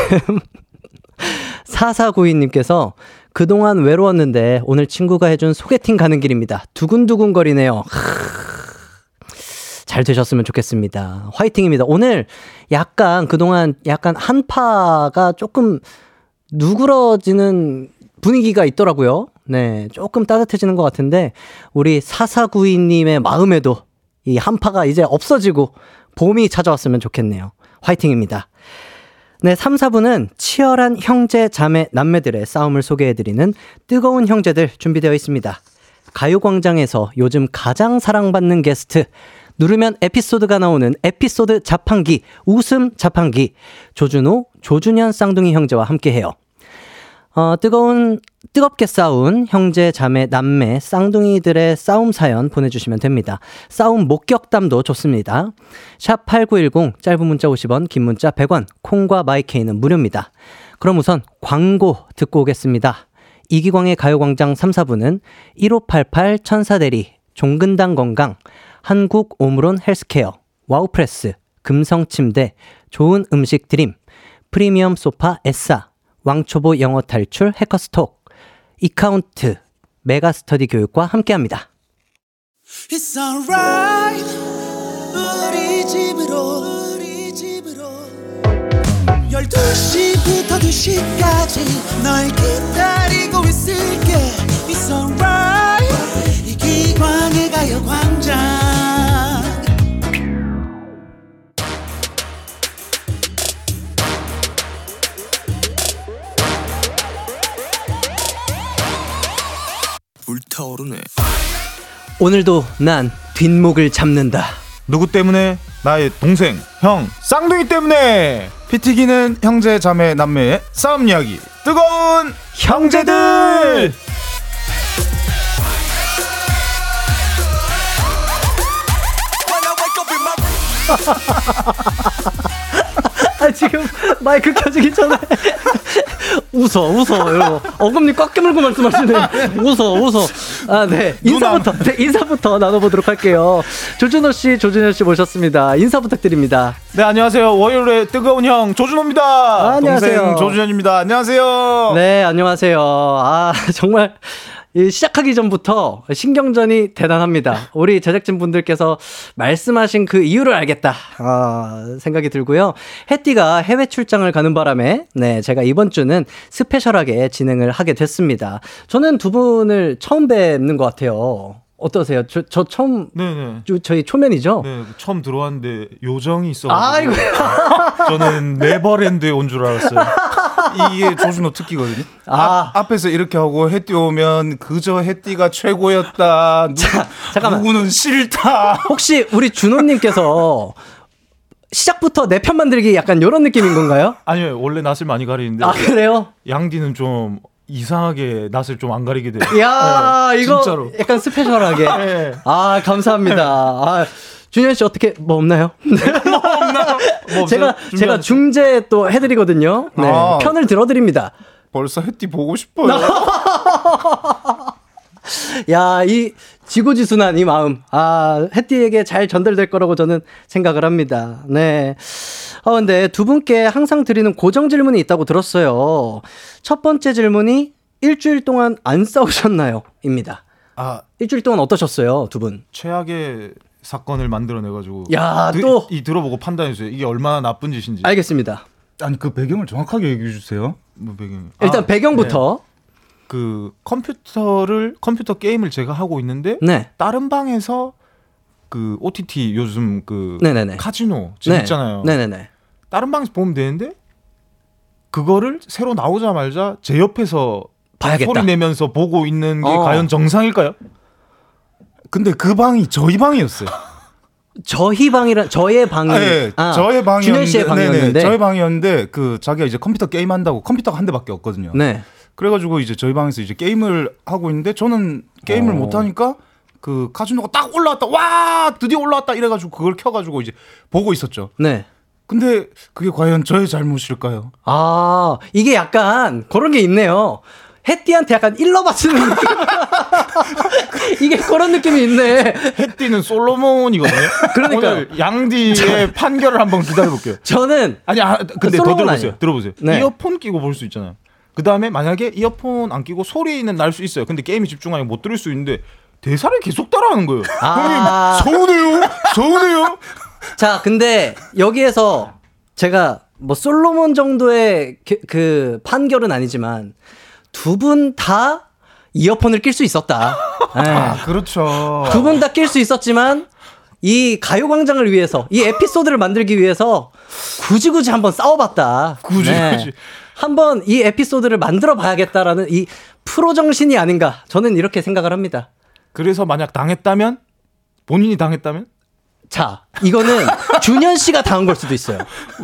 4492님께서 그동안 외로웠는데 오늘 친구가 해준 소개팅 가는 길입니다. 두근두근 거리네요. 잘 되셨으면 좋겠습니다. 화이팅입니다. 오늘 약간 그동안 약간 한파가 조금 누그러지는 분위기가 있더라고요. 네. 조금 따뜻해지는 것 같은데 우리 4492님의 마음에도 이 한파가 이제 없어지고 봄이 찾아왔으면 좋겠네요. 화이팅입니다. 네, 3, 4부는 치열한 형제, 자매, 남매들의 싸움을 소개해드리는 뜨거운 형제들 준비되어 있습니다. 가요광장에서 요즘 가장 사랑받는 게스트, 누르면 에피소드가 나오는 에피소드 자판기, 웃음 자판기, 조준호, 조준현 쌍둥이 형제와 함께해요. 어, 뜨거운, 뜨겁게 싸운 형제, 자매, 남매, 쌍둥이들의 싸움 사연 보내주시면 됩니다. 싸움 목격담도 좋습니다. 샵 8910, 짧은 문자 50원, 긴 문자 100원, 콩과 마이케이는 무료입니다. 그럼 우선 광고 듣고 오겠습니다. 이기광의 가요광장 3, 4부는 1588 천사대리, 종근당 건강, 한국 오므론 헬스케어, 와우프레스, 금성침대, 좋은 음식 드림, 프리미엄 소파 에싸, 왕초보 영어 탈출 해커스톡, 이카운트, 메가스터디 교육과 함께합니다. It's alright. 우리 집으로 우리 집으로. 12시부터 2시까지 널 기다리고 있을게. It's alright. 이기광의 가요광장 불타오르네 오늘도 난 뒷목을 잡는다. 누구 때문에? 나의 동생, 형, 쌍둥이 때문에! 피 튀기는 형제, 자매, 남매의 싸움 이야기. 뜨거운 형제들! 아, 지금 마이크 켜지기 전에 웃어, 웃어. 이러고. 어금니 꽉 깨물고 말씀하시네. 웃어, 웃어. 아, 네. 인사부터, 네, 인사부터 나눠보도록 할게요. 조준호 씨, 조준현 씨 모셨습니다. 인사 부탁드립니다. 네, 안녕하세요. 월요일의 뜨거운 형, 조준호입니다. 아, 안녕하세요. 동생 조준현입니다. 안녕하세요. 네, 안녕하세요. 아, 정말. 이 시작하기 전부터 신경전이 대단합니다. 우리 제작진 분들께서 말씀하신 그 이유를 알겠다. 아, 생각이 들고요. 해띠가 해외 출장을 가는 바람에, 네, 제가 이번 주는 스페셜하게 진행을 하게 됐습니다. 저는 두 분을 처음 뵙는 것 같아요. 어떠세요? 저, 저 처음, 네네. 저, 저희 초면이죠? 네, 처음 들어왔는데 요정이 있어. 아이고. 저는 네버랜드에 온 줄 알았어요. 이게 조준호 특기거든요. 아. 앞, 앞에서 이렇게 하고 해띠 오면 그저 해띠가 최고였다. 누, 잠깐만. 누구는 싫다. 혹시 우리 준호님께서 시작부터 내 편 만들기 약간 이런 느낌인 건가요? 아니요, 원래 낯을 많이 가리는데 아, 그래요? 양디는 좀 이상하게 낯을 좀 안 가리게 돼요. 야 네, 이거 진짜로. 약간 스페셜하게. 네. 아, 감사합니다. 아, 준현 씨 어떻게 뭐 없나요? 뭐 제가 없어요? 제가 준비하셨- 중재 또 해드리거든요. 네, 아. 편을 들어드립니다. 벌써 해띠 보고 싶어요. 야, 이 지고지순한 이 마음, 아, 해띠에게 잘 전달될 거라고 저는 생각을 합니다. 네. 아, 근데 두 분께 항상 드리는 고정 질문이 있다고 들었어요. 첫 번째 질문이 일주일 동안 안 싸우셨나요? 입니다. 아 일주일 동안 어떠셨어요, 두 분? 최악의 사건을 만들어내가지고. 야, 드- 또. 이 들어보고 판단해 주세요. 이게 얼마나 나쁜 짓인지. 알겠습니다. 아니 그 배경을 정확하게 얘기해 주세요. 뭐 배경. 일단 아, 배경부터. 그 컴퓨터를 컴퓨터 게임을 제가 하고 있는데 네. 다른 방에서 그 OTT 요즘 그 네네네. 카지노 재밌잖아요. 네. 네네네. 다른 방에서 보면 되는데 그거를 새로 나오자마자 제 옆에서 봐야겠다. 소리 내면서 보고 있는 게 어. 과연 정상일까요? 근데 그 방이 저희 방이었어요. 저희 방이라 저의 방이 아, 예. 아, 저의 방이었는데, 씨의 방이었는데 네네, 저희 방이었는데 그 자기가 이제 컴퓨터 게임 한다고 컴퓨터가 한 대밖에 없거든요. 네. 그래가지고 이제 저희 방에서 이제 게임을 하고 있는데 저는 게임을 어. 못 하니까 그 카지노가 딱 올라왔다 와 드디어 올라왔다 이래가지고 그걸 켜가지고 이제 보고 있었죠. 네. 근데 그게 과연 저의 잘못일까요? 아, 이게 약간 그런 게 있네요. 해띠한테 약간 일러 바치는 느낌. 이게 그런 느낌이 있네. 해띠는 솔로몬이거든요. 그러니까요. 오늘 양디의 판결을 한번 기다려볼게요. 저는 아니, 아, 근데 더 솔로몬 들어보세요. 아니에요. 들어보세요. 네. 이어폰 끼고 볼 수 있잖아요. 그 다음에 만약에 이어폰 안 끼고 소리는 날 수 있어요. 근데 게임에 집중하면 못 들을 수 있는데 대사를 계속 따라하는 거예요. 아. 형님 서운해요. 서운해요. 자, 근데 여기에서 제가 뭐 솔로몬 정도의 그, 그 판결은 아니지만 두 분 다 이어폰을 낄 수 있었다. 네. 그렇죠. 두 분 다 낄 수 있었지만 이 가요광장을 위해서 이 에피소드를 만들기 위해서 굳이 굳이 한번 싸워봤다. 굳이, 굳이. 한번 이 에피소드를 만들어 봐야겠다라는 이 프로 정신이 아닌가 저는 이렇게 생각을 합니다. 그래서 만약 당했다면 본인이 당했다면 자, 이거는 준현 씨가 당한 걸 수도 있어요.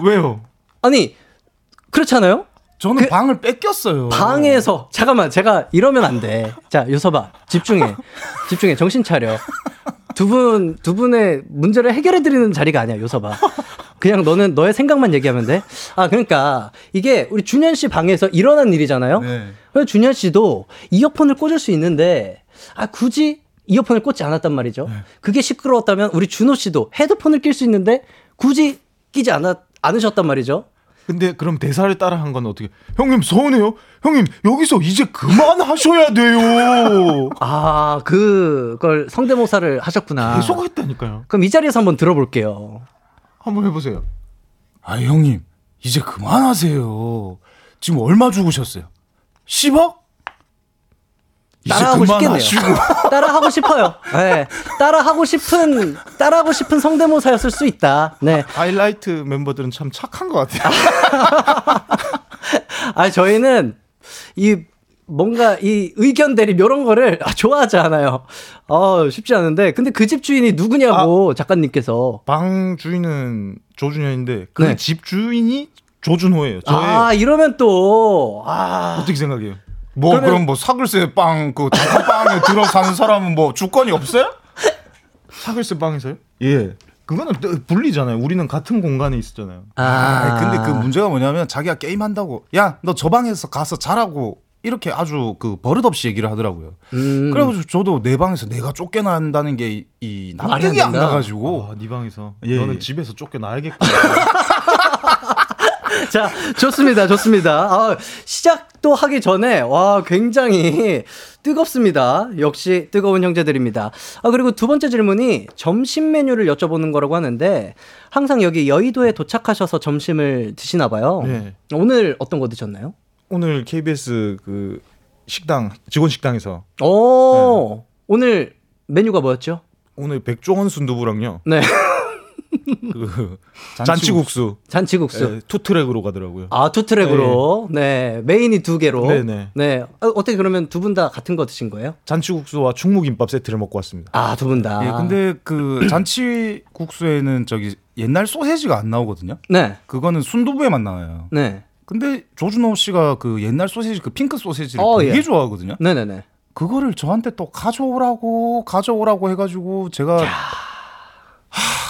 왜요? 아니 그렇잖아요. 저는 그- 방을 뺏겼어요. 방에서 잠깐만 제가 이러면 안 돼. 자 요서봐 집중해 집중해 정신 차려. 두분두 분의 문제를 해결해 드리는 자리가 아니야 요서봐. 그냥 너는 너의 생각만 얘기하면 돼. 아 그러니까 이게 우리 준현 씨 방에서 일어난 일이잖아요. 네. 그래서 준현 씨도 이어폰을 꽂을 수 있는데 아 굳이 이어폰을 꽂지 않았단 말이죠. 네. 그게 시끄러웠다면 우리 준호 씨도 헤드폰을 낄 수 있는데 굳이 끼지 않았 않으셨단 말이죠. 근데 그럼 대사를 따라 한 건 어떻게? 형님 서운해요. 형님 여기서 이제 그만하셔야 돼요. 아, 그걸 성대모사를 하셨구나. 계속 했다니까요. 그럼 이 자리에서 한번 들어볼게요. 한번 해보세요. 아 형님 이제 그만하세요. 지금 얼마 죽으셨어요? 10억? 따라하고. 싶겠네요. 따라하고 싶어요. 네. 따라하고 싶은, 따라하고 싶은 성대모사였을 수 있다. 네. 하이라이트 멤버들은 참 착한 것 같아요. 아, 저희는 이 뭔가 이 의견 대립 이런 거를 아, 좋아하지 않아요. 어, 쉽지 않은데. 근데 그 집 주인이 누구냐고 작가님께서. 방 주인은 조준현인데 그 네. 집 주인이 조준호예요. 저의 아, 이러면 또, 아. 어떻게 생각해요? 뭐 그럼 뭐 사글세 빵그 단칸방에 들어 사는 사람은 뭐 주권이 없어요? 사글세 빵에서요? 예. 그거는 또 분리잖아요. 우리는 같은 공간에 있었잖아요. 아, 근데 그 문제가 뭐냐면 자기가 게임 한다고 야 너 저 방에서 가서 자라고 이렇게 아주 그 버릇없이 얘기를 하더라고요. 음. 그래가지고 저도 내 방에서 내가 쫓겨난다는 게이 납득이 안. 가가지고 아, 네 방에서 예, 너는 예. 집에서 쫓겨나야겠구나. 자, 좋습니다. 좋습니다. 아, 시작도 하기 전에, 와, 굉장히 뜨겁습니다. 역시 뜨거운 형제들입니다. 아, 그리고 두 번째 질문이 점심 메뉴를 여쭤보는 거라고 하는데, 항상 여기 여의도에 도착하셔서 점심을 드시나 봐요. 네. 오늘 어떤 거 드셨나요? 오늘 KBS 그 식당 직원 식당에서 오, 네. 오늘 메뉴가 뭐였죠? 오늘 백종원 순두부랑요 네. 그 잔치국수 잔치국수. 예, two track으로 가더라고요. 아, two track으로. 네. 메인이 두 개로. 네 네. 네. 아, 어떻게 그러면 두 분 다 같은 거 드신 거예요? 잔치국수와 충무김밥 세트를 먹고 왔습니다. 아, 두 분 다. 예, 근데 그 잔치국수에는 저기 옛날 소세지가 안 나오거든요. 네. 그거는 순두부에만 나와요. 네. 근데 조준호 씨가 그 옛날 소세지 그 핑크 소세지를 어, 되게 예. 좋아하거든요. 네네네. 그거를 저한테 또 가져오라고 가져오라고 해가지고 제가 하,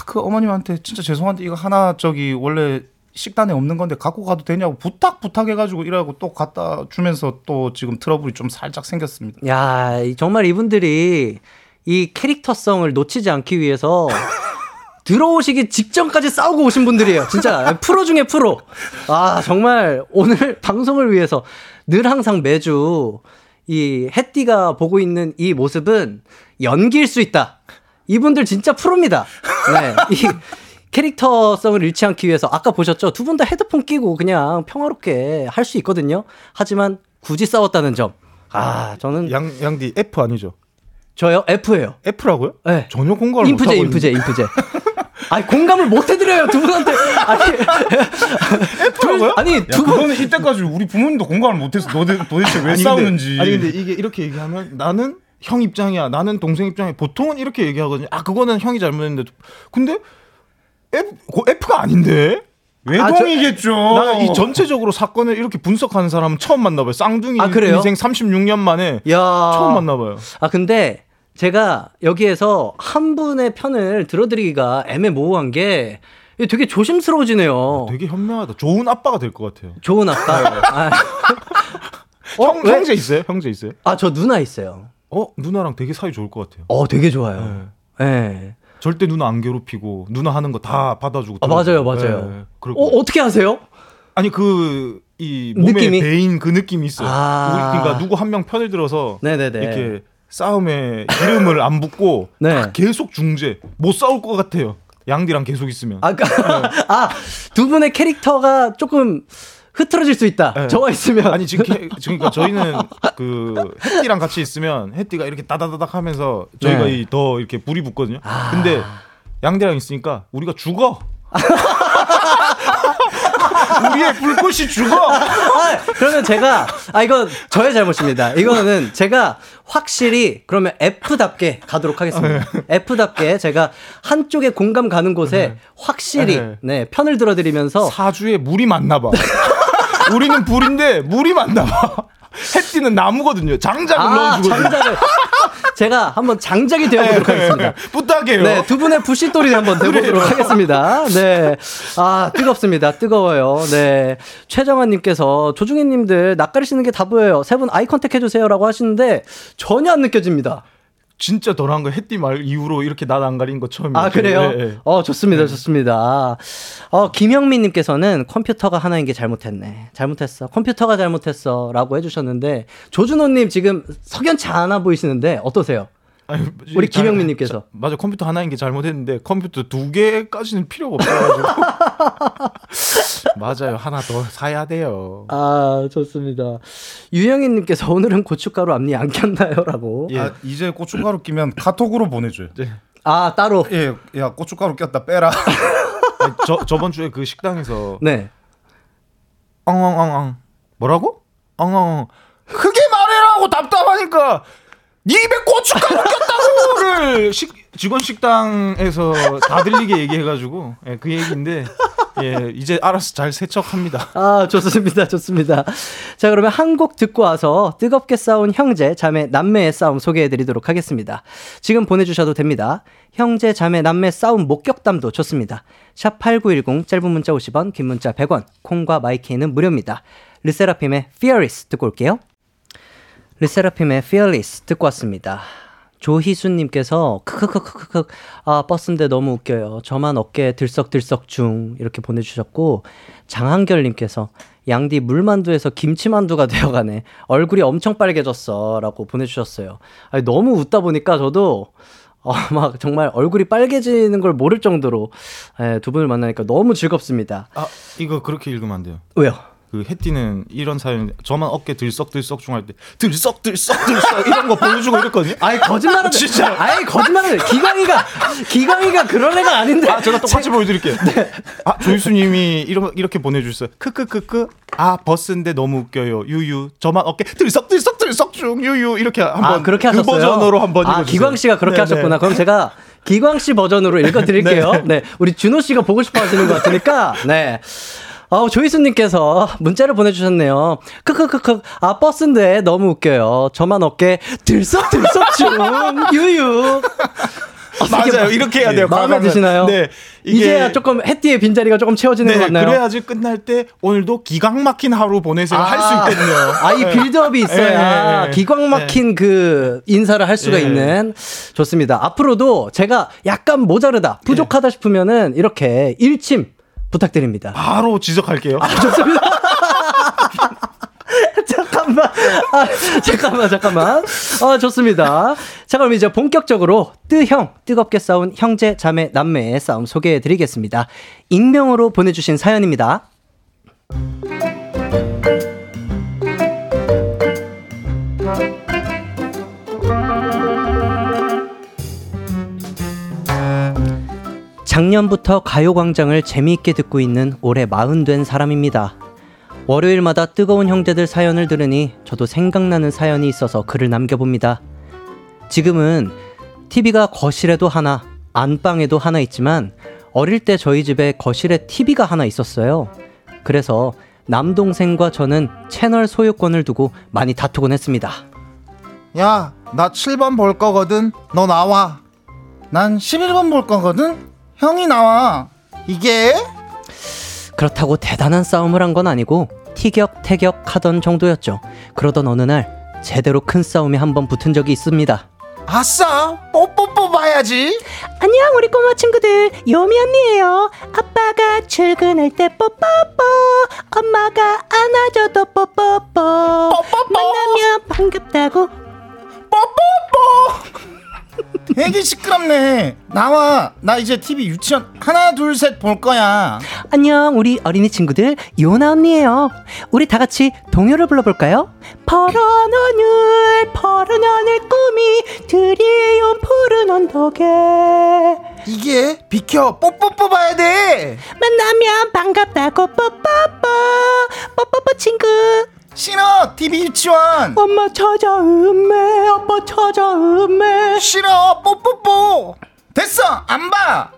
그 어머님한테 진짜 죄송한데 이거 하나 저기 원래 식단에 없는 건데 갖고 가도 되냐고 부탁 부탁해가지고 이러고 또 갖다 주면서 또 지금 트러블이 좀 살짝 생겼습니다. 야, 이- 정말 이분들이 이 캐릭터성을 놓치지 않기 위해서 들어오시기 직전까지 싸우고 오신 분들이에요. 진짜 프로 중에 프로. 아, 정말 오늘 방송을 위해서 늘 항상 매주 이 해띠가 보고 있는 이 모습은 연기일 수 있다. 이분들 진짜 프로입니다. 네. 이 캐릭터성을 잃지 않기 위해서 아까 보셨죠? 두 분 다 헤드폰 끼고 그냥 평화롭게 할 수 있거든요. 하지만 굳이 싸웠다는 점. 아, 저는 양 양디 F 아니죠? 저요 F예요. F라고요? 네. 전혀 공감을 인프제, 못 하고 인프제, 인프제. 아니 공감을 못 해드려요 두 분한테. 아니 F라고요? 아니 야, 두 분. 그거는 이때까지 우리 부모님도 공감을 못해서 도대, 도대체 왜 아니, 싸우는지. 근데, 아니 근데 이게 이렇게 얘기하면 나는 형 입장이야. 나는 동생 입장이야. 보통은 이렇게 얘기하거든요. 아 그거는 형이 잘못했는데. 근데 F, 그 F가 아닌데. 외동이겠죠. 나는 이 전체적으로 사건을 이렇게 분석하는 사람은 처음 만나봐요. 쌍둥이 아, 그래요? 인생 36년 만에 야. 처음 만나봐요. 아 근데 제가 여기에서 한 분의 편을 들어드리기가 애매모호한 게 되게 조심스러워지네요. 되게 현명하다. 좋은 아빠가 될 것 같아요. 좋은 아빠. 아, 어, 형, 왜? 형제 있어요? 형제 있어요? 아, 저 누나 있어요. 어 누나랑 되게 사이 좋을 것 같아요. 어, 되게 좋아요. 네. 예. 절대 누나 안 괴롭히고 누나 하는 거 다 받아주고. 아, 맞아요, 맞아요. 네, 그럴 어, 것 같아요. 어떻게 하세요? 아니 그 이 몸에 느낌이? 배인 그 느낌이 있어요. 아. 그러니까 누구 한 명 편을 들어서 네네네. 이렇게 싸움에 기름을 안 붓고 네. 다 계속 중재 못 싸울 것 같아요. 양디랑 계속 있으면. 아까 아, 두 분의 캐릭터가 조금 흐트러질 수 있다. 네. 저와 있으면 아니 지금 캐- 그러니까 저희는 그 햇띠랑 같이 있으면 햇띠가 이렇게 따다다닥 하면서 저희가 네. 이더 이렇게 불이 붙거든요. 아. 근데 양디랑 있으니까 우리가 죽어. 우리의 불꽃이 죽어. 아, 그러면 제가 아 이건 저의 잘못입니다. 이거는 제가 확실히 그러면 F답게 가도록 하겠습니다. F답게 제가 한쪽에 공감 가는 곳에 확실히 네. 네 편을 들어드리면서 사주에 물이 맞나 봐. 우리는 불인데 물이 맞나 봐. 햇띠는 나무거든요. 장작을 아 넣어주거든요. 장작을 제가 한번 장작이 되어보도록 하겠습니다. 부탁해요. 네, 두 분의 부시돌이 한번 돼보도록 하겠습니다. 네. 아, 뜨겁습니다. 뜨거워요. 네. 최정환님께서 조중희님들 낯가리시는 게 다 보여요. 세 분 아이 컨택 해주세요라고 하시는데 전혀 안 느껴집니다. 진짜 덜한 거 햇띠 말 이후로 이렇게 낯 안 가린 거 처음이에요. 아, 그래요? 네, 네. 어, 좋습니다. 좋습니다. 어, 김영민님께서는 컴퓨터가 하나인 게 잘못했네. 잘못했어. 컴퓨터가 잘못했어. 라고 해주셨는데, 조준호님 지금 석연치 않아 보이시는데, 어떠세요? 아니, 우리 잘- 김영민님께서. 자, 맞아 컴퓨터 하나인 게 잘못했는데 컴퓨터 두 개까지는 필요가 없어가지고 맞아요 하나 더 사야 돼요. 아, 좋습니다. 유영희님께서 오늘은 고춧가루 앞니 안 꼈나요? 라고. 아, 이제 고춧가루 끼면 카톡으로 보내줘요. 아, 따로. 예, 야 고춧가루 꼈다 빼라. 아니, 저 저번 주에 그 식당에서 네. 엉엉엉엉 뭐라고? 엉엉엉 크게 말해라고 답답하니까 네 입에 고춧가루 꼈다고를 식, 직원 식당에서 다 들리게 얘기해가지고 예, 그 얘기인데 예 이제 알아서 잘 세척합니다. 아, 좋습니다. 좋습니다. 자, 그러면 한 곡 듣고 와서 뜨겁게 싸운 형제, 자매, 남매의 싸움 소개해 드리도록 하겠습니다. 지금 보내주셔도 됩니다. 형제, 자매, 남매 싸움 목격담도 좋습니다. 샵 8910 짧은 문자 50원, 긴 문자 100원, 콩과 마이케이는 무료입니다. 르세라핌의 Fearless 듣고 올게요. 르세라핌의 Fearless 듣고 왔습니다. 조희수님께서 크크크크크크 아 버스인데 너무 웃겨요. 저만 어깨 들썩들썩 중 이렇게 보내주셨고 장한결님께서 양디 물만두에서 김치만두가 되어가네. 얼굴이 엄청 빨개졌어라고 보내주셨어요. 아니, 너무 웃다 보니까 저도 어, 막 정말 얼굴이 빨개지는 걸 모를 정도로 예, 두 분을 만나니까 너무 즐겁습니다. 아 이거 그렇게 읽으면 안 돼요. 왜요? 그 해띠는 이런 사연 저만 어깨 들썩들썩 중 할 때 들썩들썩 들썩 이런 거 보여주고 이랬거든요. 아이 거짓말하네. 진짜. 아이 거짓말하네. 기광이가 기광이가 그런 애가 아닌데. 아 제가 똑같이 보여드릴게요. 아 조이수님이 이런 이렇게 보내주셨어요. 크크크크. 아 버스인데 너무 웃겨요. 유유. 저만 어깨 들썩들썩 들썩 중 유유 이렇게 한번 아, 그렇게 그 하셨어요. 버전으로 한번 아. 기광 씨가 그렇게 네, 하셨구나. 네. 그럼 제가 기광 씨 버전으로 읽어드릴게요. 네. 우리 준호 씨가 보고 싶어 하시는 것 같으니까, 네. 어, 조희수님께서 문자를 보내주셨네요. 크크크크. 아, 버스인데 너무 웃겨요. 저만 어깨 들썩들썩 중. 유유. 어, 맞아요. 이렇게 해야 돼요. 마음에 과감하게. 드시나요? 네. 이제야 조금 해띠의 빈자리가 조금 채워지는 것 네, 같나요? 그래야지 끝날 때 오늘도 기강 막힌 하루 보내세요 할수 아, 있거든요. 아, 이 빌드업이 있어야 네, 네, 기광 막힌 그 인사를 할 수가 네. 있는 좋습니다. 앞으로도 제가 약간 모자르다, 부족하다 싶으면은 이렇게 일침 부탁드립니다. 바로 지적할게요. 좋습니다. 잠깐만. 아, 잠깐만, 잠깐만. 아, 좋습니다. 자, 그럼 이제 본격적으로 뜨형, 뜨겁게 싸운 형제, 자매, 남매의 싸움 소개해 드리겠습니다. 익명으로 보내주신 사연입니다. 전부터 가요광장을 재미있게 듣고 있는 올해 마흔 된 사람입니다. 월요일마다 뜨거운 형제들 사연을 들으니 저도 생각나는 사연이 있어서 글을 남겨봅니다. 지금은 TV가 거실에도 하나, 안방에도 하나 있지만 어릴 때 저희 집에 거실에 TV가 하나 있었어요. 그래서 남동생과 저는 채널 소유권을 두고 많이 다투곤 했습니다. 야, 나 7번 볼 거거든. 너 나와. 난 11번 볼 거거든. 형이 나와. 이게 그렇다고 대단한 싸움을 한 건 아니고 티격태격 하던 정도였죠. 그러던 어느 날 제대로 큰 싸움이 한 번 붙은 적이 있습니다. 아싸! 뽀뽀 뽑아야지. 안녕 우리 꼬마 친구들 요미 언니예요 아빠가 출근할 때 뽀뽀뽀 엄마가 안아줘도 뽀뽀뽀 만나면 반갑다고 애기 시끄럽네. 나와. 나 이제 TV 유치원 하나 둘 셋 볼 거야. 안녕 우리 어린이 친구들 요나 언니예요 우리 다 같이 동요를 불러볼까요? 파란 하늘 파란 하늘 꿈이 드리운 푸른 언덕에 이게 비켜. 뽀뽀 뽑아야 돼. 만나면 반갑다고 뽀뽀뽀 뽀뽀뽀 친구 싫어. TV 유치원. 엄마 찾아 음메 아빠 찾아 음메 싫어. 뽀뽀뽀. 됐어. 안 봐.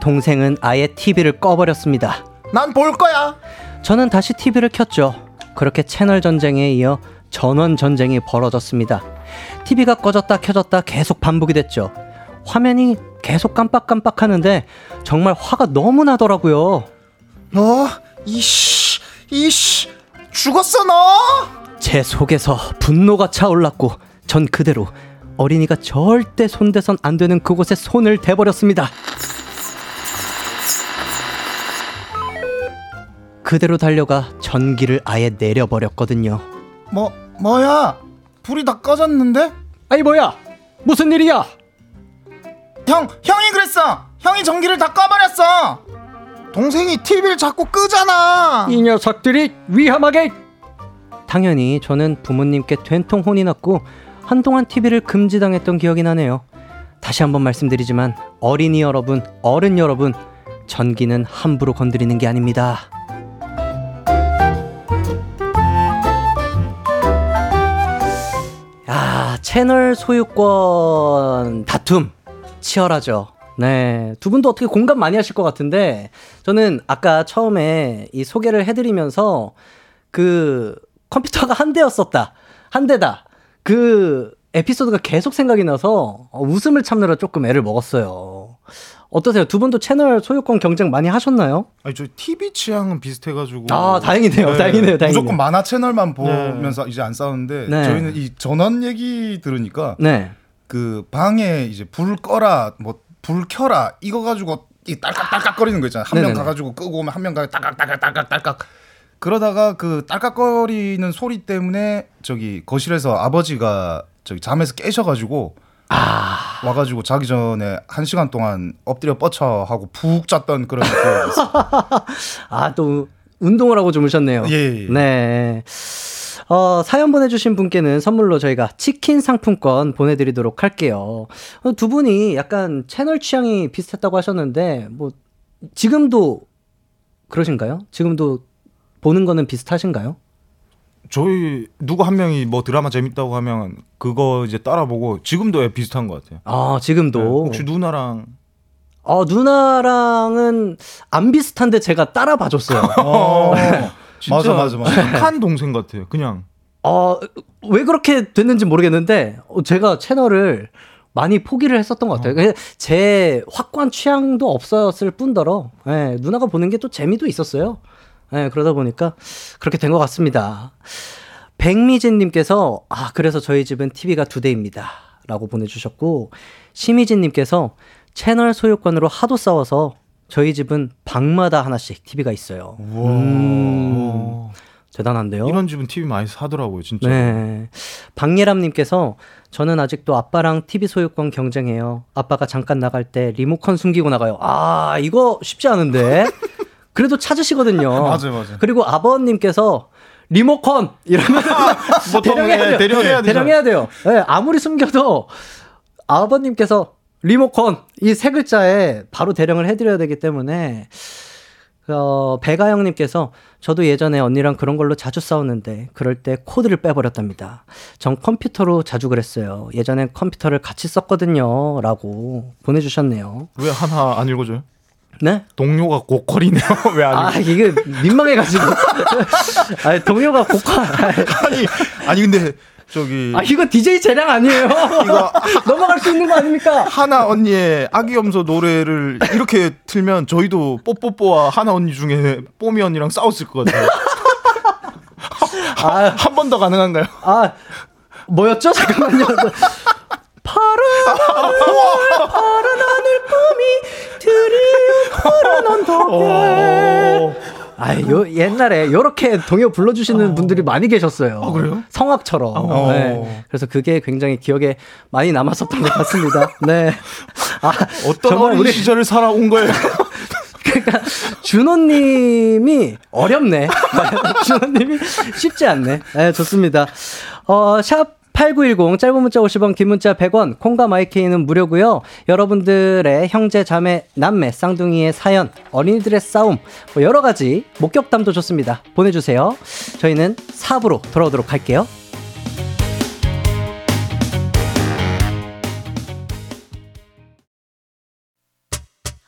동생은 아예 TV를 꺼버렸습니다. 난 볼 거야. 저는 다시 TV를 켰죠. 그렇게 채널 전쟁에 이어 전원 전쟁이 벌어졌습니다. TV가 꺼졌다 켜졌다 계속 반복이 됐죠. 화면이 계속 깜빡깜빡 하는데 정말 화가 너무 나더라고요. 너 이씨 이씨 죽었어 너. 제 속에서 분노가 차올랐고 전 그대로 어린이가 절대 손대선 안 되는 그곳에 손을 대버렸습니다. 그대로 달려가 전기를 아예 내려버렸거든요. 뭐 뭐야? 불이 다 꺼졌는데? 아이 뭐야? 무슨 일이야? 형 형이 그랬어. 형이 전기를 다 꺼버렸어. 동생이 TV를 자꾸 끄잖아. 이 녀석들이 위험하게 당연히 저는 부모님께 된통 혼이 났고 한동안 TV를 금지당했던 기억이 나네요. 다시 한번 말씀드리지만 어린이 여러분, 어른 여러분, 전기는 함부로 건드리는 게 아닙니다. 야, 채널 소유권 다툼 치열하죠. 네. 두 분도 어떻게 공감 많이 하실 것 같은데, 저는 아까 처음에 이 소개를 해드리면서 그 컴퓨터가 한 대였었다. 한 대다. 그 에피소드가 계속 생각이 나서 어, 웃음을 참느라 조금 애를 먹었어요. 어떠세요? 두 분도 채널 소유권 경쟁 많이 하셨나요? 아니 저 TV 취향은 비슷해가지고. 아, 다행이네요. 네. 다행이네요. 다행이네요. 무조건 만화 채널만 보면서 이제 안 싸우는데 네. 저희는 이 전원 얘기 들으니까 네. 그 방에 이제 불 꺼라 뭐 불 켜라 이거 가지고 이 딸깍딸깍거리는 거 있잖아요. 한 명. 가가지고 끄고 오면 한 명 가서 딸깍딸깍딸깍딸깍 그러다가 그 딸깍거리는 소리 때문에 저기 거실에서 아버지가 저기 잠에서 깨셔가지고 아. 와가지고 자기 전에 한 시간 동안 엎드려 뻗쳐 하고 푹 잤던 그런 기억이 있어요. 아, 또 운동을 하고 주무셨네요. 예, 예. 네. 어, 사연 보내주신 분께는 선물로 저희가 치킨 상품권 보내드리도록 할게요. 어, 두 분이 약간 채널 취향이 비슷했다고 하셨는데, 뭐, 지금도 그러신가요? 지금도 보는 거는 비슷하신가요? 저희 누구 한 명이 뭐 드라마 재밌다고 하면 그거 이제 따라보고 지금도 예, 비슷한 것 같아요. 아, 지금도. 네, 혹시 누나랑 어, 누나랑은 안 비슷한데 제가 따라 봐줬어요. 어, 맞아 맞아 맞아. 착한 동생 같아요. 그냥 어, 왜 그렇게 됐는지 모르겠는데, 어, 제가 채널을 많이 포기를 했었던 것 같아요. 그냥 제 확고한 취향도 없었을 뿐더러, 예, 누나가 보는 게 또 재미도 있었어요. 예, 그러다 보니까 그렇게 된 것 같습니다. 백미진님께서, 아, 그래서 저희 집은 TV가 두 대입니다. 라고 보내주셨고, 심희진님께서 채널 소유권으로 하도 싸워서 저희 집은 방마다 하나씩 TV가 있어요. 음, 대단한데요? 이런 집은 TV 많이 사더라고요, 진짜. 네. 박예람님께서 저는 아직도 아빠랑 TV 소유권 경쟁해요. 아빠가 잠깐 나갈 때 리모컨 숨기고 나가요. 아, 이거 쉽지 않은데. 그래도 찾으시거든요. 맞아요, 맞아요. 그리고 아버님께서 리모컨 이러면 대령해야 돼요. 예, 대령해야 되죠. 대령해야 돼요. 네, 아무리 숨겨도 아버님께서 리모컨 이 세 글자에 바로 대령을 해드려야 되기 때문에 어, 배가영님께서 저도 예전에 언니랑 그런 걸로 자주 싸웠는데 그럴 때 코드를 빼버렸답니다. 전 컴퓨터로 자주 그랬어요. 예전엔 컴퓨터를 같이 썼거든요. 라고 보내주셨네요. 왜 하나 안 읽어줘요? 네? 동료가 고퀄이네요. 왜 안? 아, 이게 민망해가지고. 아, 동료가 고퀄. 아니 아니 근데 저기 아, 이거 DJ 재량 아니에요. 이거 넘어갈 수 있는 거 아닙니까? 하나 언니의 아기 염소 노래를 이렇게 틀면 저희도 뽀뽀뽀와 하나 언니 중에 뽀미 언니랑 싸웠을 것 같아요. 아, 한 번 더 가능한가요? 아, 뭐였죠? 잠깐만요. 파란 하늘, 파란 하늘 꿈이 드리운 푸른 언덕에. 아, 요 옛날에 요렇게 동요 불러주시는 분들이 많이 계셨어요. 어, 그래요? 성악처럼. 어. 네. 그래서 그게 굉장히 기억에 많이 남았었던 것 같습니다. 네. 아, 어떤 어린 우리- 시절을 살아온 거예요? 그러니까 준호님이 어렵네. 준호님이 쉽지 않네. 네, 좋습니다. 어, 샵 8910 짧은 문자 50원 긴 문자 100원 콩과 마이케이는 무료고요. 여러분들의 형제 자매 남매 쌍둥이의 사연 어린이들의 싸움 뭐 여러 가지 목격담도 좋습니다. 보내주세요. 저희는 4부로 돌아오도록 할게요.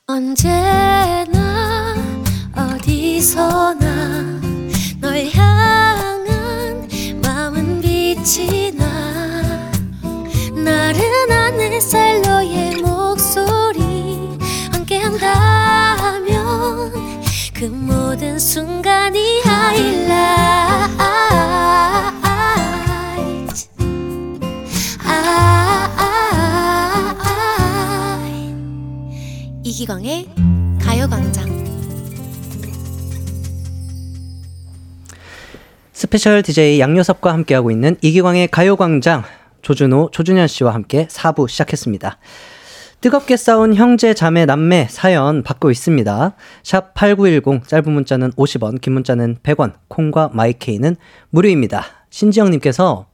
언제나 어디서나 널 향한 마음은 빛이 나 나른한 햇살 너의 목소리 함께한다면 그 모든 순간이 하이라이트 아, 이기광의 가요광장. special DJ 양요섭과 함께하고 있는 이기광의 가요광장 조준호, 조준현 씨와 함께 4부 시작했습니다. 뜨겁게 싸운 형제, 자매, 남매 사연 받고 있습니다. 샵 8910 짧은 문자는 50원, 긴 문자는 100원, 콩과 마이케이는 무료입니다. 신지영님께서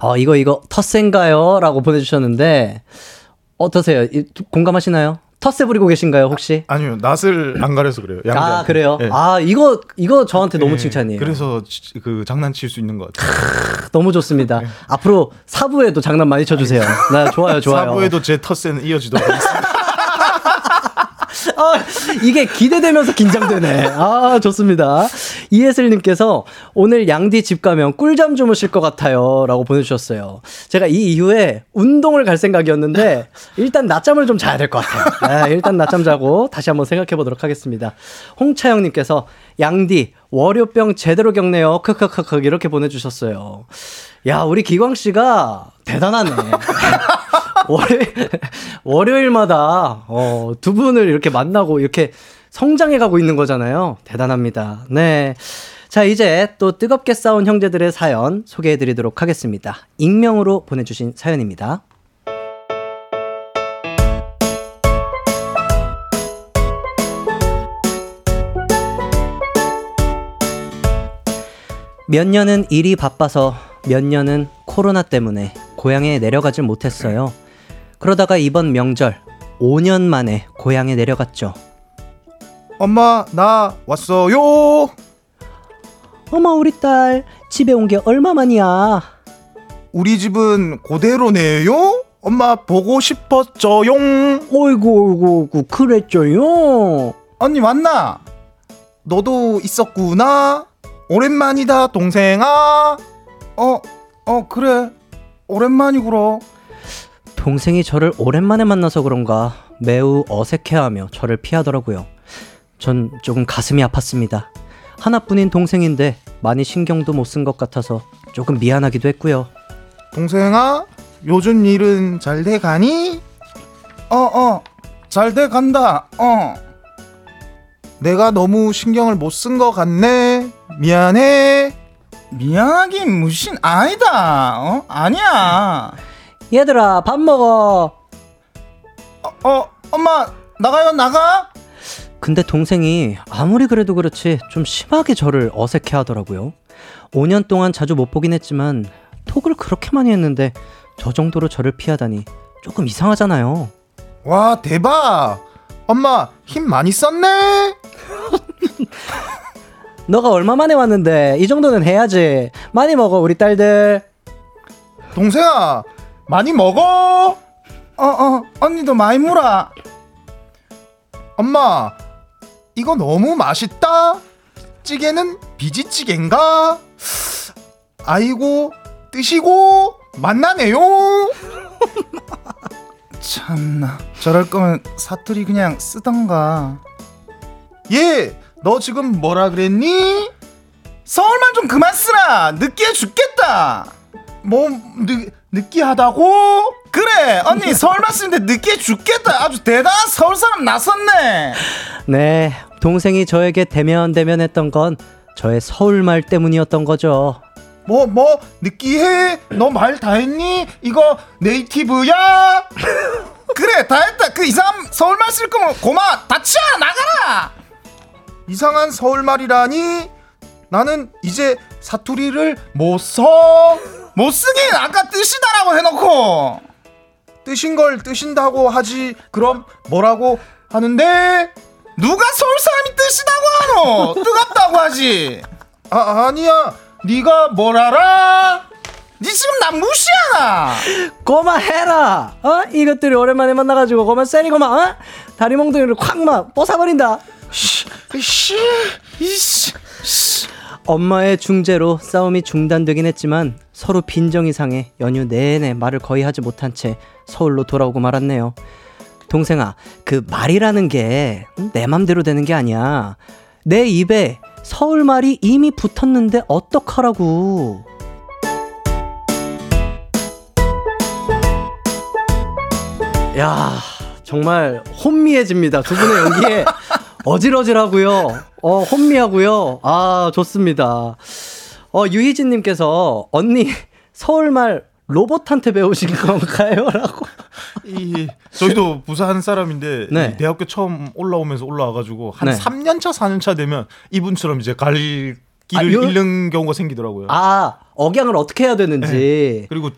어, 이거 이거 텃세인가요? 라고 보내주셨는데 어떠세요? 이, 공감하시나요? 텃세 부리고 계신가요 혹시? 아 니요 낯을 안 가려서 그래요. 아 양자한테. 그래요? 예. 아 이거 이거 저한테 너무 예, 칭찬이에요. 그래서 지- 그 장난칠 수 있는 것 같아요. 너무 좋습니다. 네. 앞으로 사부에도 장난 많이 쳐주세요. 네, 좋아요, 좋아요. 사부에도 제 텃세는 이어지도록 하겠습니다. 아, 이게 기대되면서 긴장되네. 아, 좋습니다. 이예슬님께서 오늘 양디 집 가면 꿀잠 주무실 것 같아요. 라고 보내주셨어요. 제가 이 이후에 운동을 갈 생각이었는데, 일단 낮잠을 좀 자야 될 것 같아요. 네, 일단 낮잠 자고 다시 한번 생각해 보도록 하겠습니다. 홍차영님께서 양디, 월요병 제대로 겪네요. 크크크크 이렇게 보내주셨어요. 야, 우리 기광 씨가 대단하네. 월요일, 월요일마다, 어, 두 분을 이렇게 만나고 이렇게 성장해 가고 있는 거잖아요. 대단합니다. 네. 자, 이제 또 뜨겁게 싸운 형제들의 사연 소개해 드리도록 하겠습니다. 익명으로 보내주신 사연입니다. 몇 년은 일이 바빠서 몇 년은 코로나 때문에 고향에 내려가질 못했어요. 그러다가 이번 명절 5년 만에 고향에 내려갔죠. 엄마 나 왔어요. 어머 우리 딸 집에 온 게 얼마 만이야? 우리 집은 그대로네요. 엄마 보고 싶었죠용. 어이구 어이구 어이구 그랬죠요. 언니 왔나? 너도 있었구나. 오랜만이다 동생아. 어, 어, 그래. 오랜만이구러. 동생이 저를 오랜만에 만나서 그런가 매우 어색해하며 저를 피하더라고요. 전 조금 가슴이 아팠습니다. 하나뿐인 동생인데 많이 신경도 못 쓴 것 같아서 조금 미안하기도 했고요. 동생아 요즘 일은 잘 돼 가니? 어, 어. 잘 돼 간다. 어. 내가 너무 신경을 못 쓴 것 같네. 미안해. 미안하긴 무신 아니다. 어? 아니야. 얘들아 밥 먹어. 어, 어, 엄마 나가요 나가. 근데 동생이 아무리 그래도 그렇지 좀 심하게 저를 어색해 하더라고요. 5년 동안 자주 못 보긴 했지만 톡을 그렇게 많이 했는데 저 정도로 저를 피하다니 조금 이상하잖아요. 와 대박. 엄마 힘 많이 썼네. 너가 얼마 만에 왔는데 이 정도는 해야지. 많이 먹어 우리 딸들. 동생아 많이 먹어. 어, 어, 언니도 많이 물어. 엄마 이거 너무 맛있다. 찌개는 비지찌개인가? 아이고 뜨시고 만나네요. 참나. 저럴 거면 사투리 그냥 쓰던가. 얘, 너 지금 뭐라 그랬니? 서울만 좀 그만 쓰라. 느끼해 죽겠다. 뭐 느, 느끼하다고? 그래, 언니 서울만 쓰는데 느끼해 죽겠다. 아주 대단한 서울 사람 나섰네. 네, 동생이 저에게 대면 대면했던 건 저의 서울말 때문이었던 거죠. 뭐 뭐 느끼해? 너 말 다 했니? 이거 네이티브야? 그래, 다 했다. 그 이상한 서울말 쓸 거면 고마. 다치야 나가라. 이상한 서울말이라니? 나는 이제 사투리를 못 써. 못 쓰긴 아까 뜨시다라고 해놓고. 뜨신 걸 뜨신다고 하지. 그럼 뭐라고 하는데? 누가 서울 사람이 뜨시다고 하노? 뜨겁다고 하지. 아 아니야. 네가 뭘 알아? 니 지금 나 무시하나? 고마해라. 어? 이것들이 오랜만에 만나가지고 고마 세리 고마. 어? 다리 몽둥이를 콱 막 뽀사버린다. 씨, 이씨. 엄마의 중재로 싸움이 중단되긴 했지만 서로 빈정이 상해 연휴 내내 말을 거의 하지 못한 채 서울로 돌아오고 말았네요. 동생아, 그 말이라는 게 내 맘대로 되는 게 아니야. 내 입에 서울 말이 이미 붙었는데 어떡하라고. 야, 정말 혼미해집니다. 두 분의 연기에 어질어질하고요. 어, 혼미하고요. 아, 좋습니다. 어, 유희진님께서 언니 서울말 로봇한테 배우신 건가요? 라고. 이 저희도 부산 사람인데 네. 이 대학교 처음 올라오면서 올라와가지고 한 네. 3년차 4년차 되면 이분처럼 이제 갈 길을 아, 요- 잃는 경우가 생기더라고요. 아, 억양을 어떻게 해야 되는지. 그리고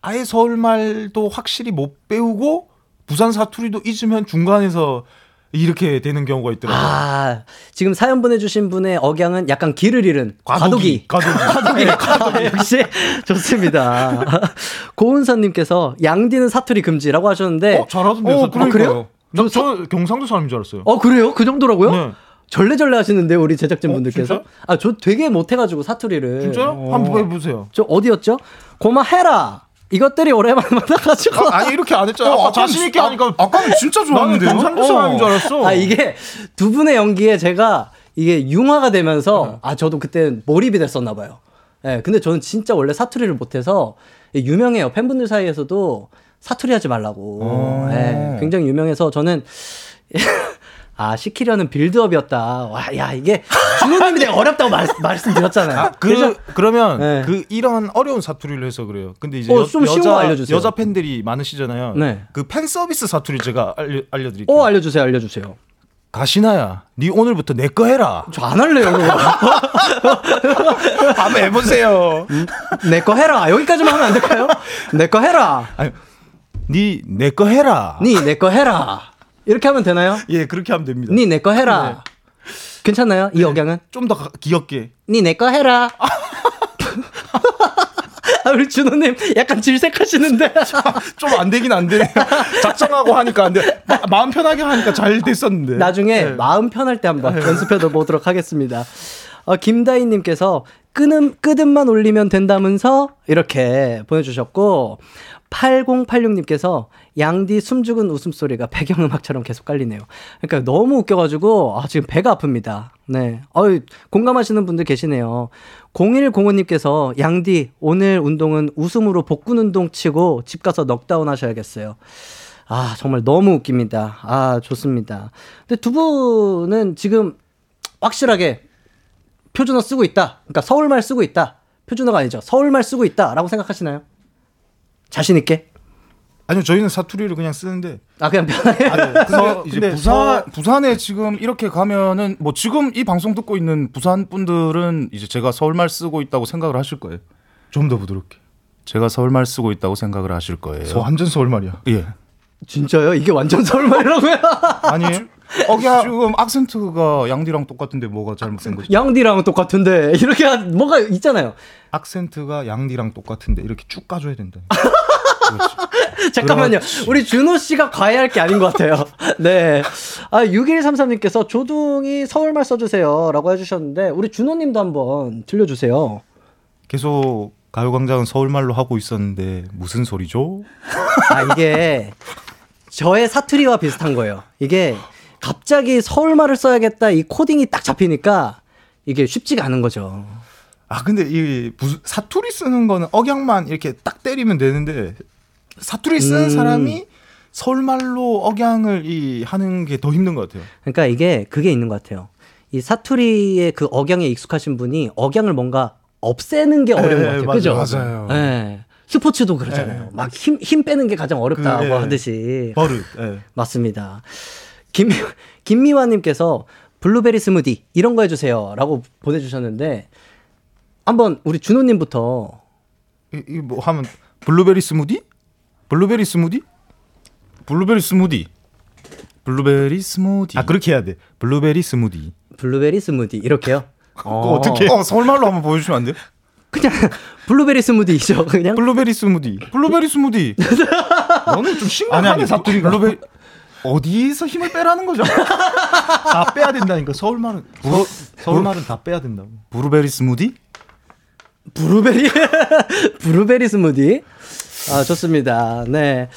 아예 서울말도 확실히 못 배우고 부산 사투리도 잊으면 중간에서 이렇게 되는 경우가 있더라고요. 아, 지금 사연 보내주신 분의 억양은 약간 길을 잃은 과도기. 과도기. 과도기. 아, 역시 좋습니다. 고은선님께서 양디는 사투리 금지라고 하셨는데. 어, 잘하던데요. 어, 사투리. 그래요? 나, 저 경상도 사람인 줄 알았어요. 어, 그래요? 그 정도라고요? 네. 절레절레 하시는데, 우리 제작진 분들께서. 진짜요? 아, 저 되게 못해가지고 사투리를. 진짜요? 한번 해보세요. 저 어디였죠? 고마해라. 이것들이 오랜만에 만나가지고. 아, 니 이렇게 안 했잖아요. 어, 아까 자신 있게 하니까 아 까는 진짜 나는 좋았는데요. 경상도 사람인 줄 알았어. 아 이게 두 분의 연기에 제가 이게 융화가 어. 되면서 아 저도 그때 몰입이 됐었나 봐요. 예, 근데 저는 진짜 원래 사투리를 못해서 유명해요 팬분들 사이에서도 사투리 하지 말라고. 어. 예, 굉장히 유명해서 저는 아 시키려는 빌드업이었다. 와, 야 이게 준호님이 되게 어렵다고 말, 말씀드렸잖아요. 그 그래서 그러면 네. 그 이런 어려운 사투리를 해서 그래요. 근데 이제 어, 여, 좀거 알려주세요. 여자 팬들이 많으시잖아요. 네. 그 팬 서비스 사투리 제가 알려 알려드릴게요. 어 알려주세요, 알려주세요. 가시나야, 네 오늘부터 내 거 해라. 저 안 할래요. 한번 해보세요. 내 거 해라. 여기까지만 하면 안 될까요? 내 거 해라. 아니, 네내 거 해라. 니내거 해라. 이렇게 하면 되나요? 예, 그렇게 하면 됩니다. 니 내 거 해라. 괜찮나요? 이 억양은? 좀 더 귀엽게. 니 내 거 해라. 아, 우리 준호님 약간 질색하시는데. 좀 안 되긴 안 되네요. 작정하고 하니까 안 돼. 마, 마음 편하게 하니까 잘 됐었는데. 나중에 네. 마음 편할 때 한번 연습해 보도록 하겠습니다. 어, 김다희님께서 끄는, 끄듬만 올리면 된다면서 이렇게 보내주셨고, 8086님께서 양디 숨죽은 웃음소리가 배경음악처럼 계속 깔리네요. 그러니까 너무 웃겨가지고, 아, 지금 배가 아픕니다. 네. 어유 공감하시는 분들 계시네요. 0105님께서 양디, 오늘 운동은 웃음으로 복근 운동 치고 집 가서 넉다운 하셔야겠어요. 아, 정말 너무 웃깁니다. 아, 좋습니다. 근데 두 분은 지금 확실하게 표준어 쓰고 있다. 그러니까 서울말 쓰고 있다. 표준어가 아니죠. 서울말 쓰고 있다라고 생각하시나요? 자신 있게? 아니요, 저희는 사투리를 그냥 쓰는데. 아, 그냥 편하게. 그래서 이제 근데 부산 부산에 지금 이렇게 가면은 뭐 지금 이 방송 듣고 있는 부산 분들은 이제 제가 서울말 쓰고 있다고 생각을 하실 거예요. 좀 더 부드럽게. 제가 서울말 쓰고 있다고 생각을 하실 거예요. 저 완전 서울말이야. 예. 진짜요? 이게 완전 서울말이라고요? 아니에요? 억야 지금 악센트가 양디랑 똑같은데 뭐가 잘못된 거지? 양디랑 똑같은데 이렇게 하- 뭐가 있잖아요. 악센트가 양디랑 똑같은데 이렇게 쭉 가줘야 된다. 잠깐만요. 그렇지. 우리 준호 씨가 과외할 게 아닌 것 같아요. 네. 아, 6133님께서 조둥이 서울말 써주세요. 라고 해주셨는데, 우리 준호 님도 한번 들려주세요. 계속 가요광장은 서울말로 하고 있었는데 무슨 소리죠? 아, 이게 저의 사투리와 비슷한 거예요. 이게 갑자기 서울말을 써야겠다 이 코딩이 딱 잡히니까 이게 쉽지가 않은 거죠. 아 근데 이 부- 사투리 쓰는 거는 억양만 이렇게 딱 때리면 되는데 사투리 쓰는 음. 사람이 서울말로 억양을 이 하는 게 더 힘든 것 같아요. 그러니까 이게 그게 있는 것 같아요. 이 사투리의 그 억양에 익숙하신 분이 억양을 뭔가 없애는 게 어려운 네, 것 같아요. 맞아요, 그죠? 맞아요. 네. 스포츠도 그러잖아요. 막 힘, 힘 빼는 게 가장 어렵다고 그, 예. 하듯이. 버릇. 예. 맞습니다. 김미, 김미화님께서 블루베리 스무디 이런 거 해주세요. 라고 보내주셨는데, 한번 우리 준호님부터. 이뭐 하면 블루베리 스무디? 블루베리 스무디? 블루베리 스무디. 블루베리 스무디. 아 그렇게 해야 돼. 블루베리 스무디. 블루베리 스무디 이렇게요. 그거 어떻게? 어 서울말로 한번 보여주시면 안 돼요? 그냥 블루베리 스무디죠. 그냥 블루베리 스무디. 블루베리 스무디. 너는 좀 심각하네 사투리가. 블루베리 어디서 힘을 빼라는 거죠? 다 빼야 된다니까 서울말은 서, 서울말은 다 빼야 된다고. 블루베리 스무디? 브루베리 브루베리 스무디. 아 좋습니다. 네.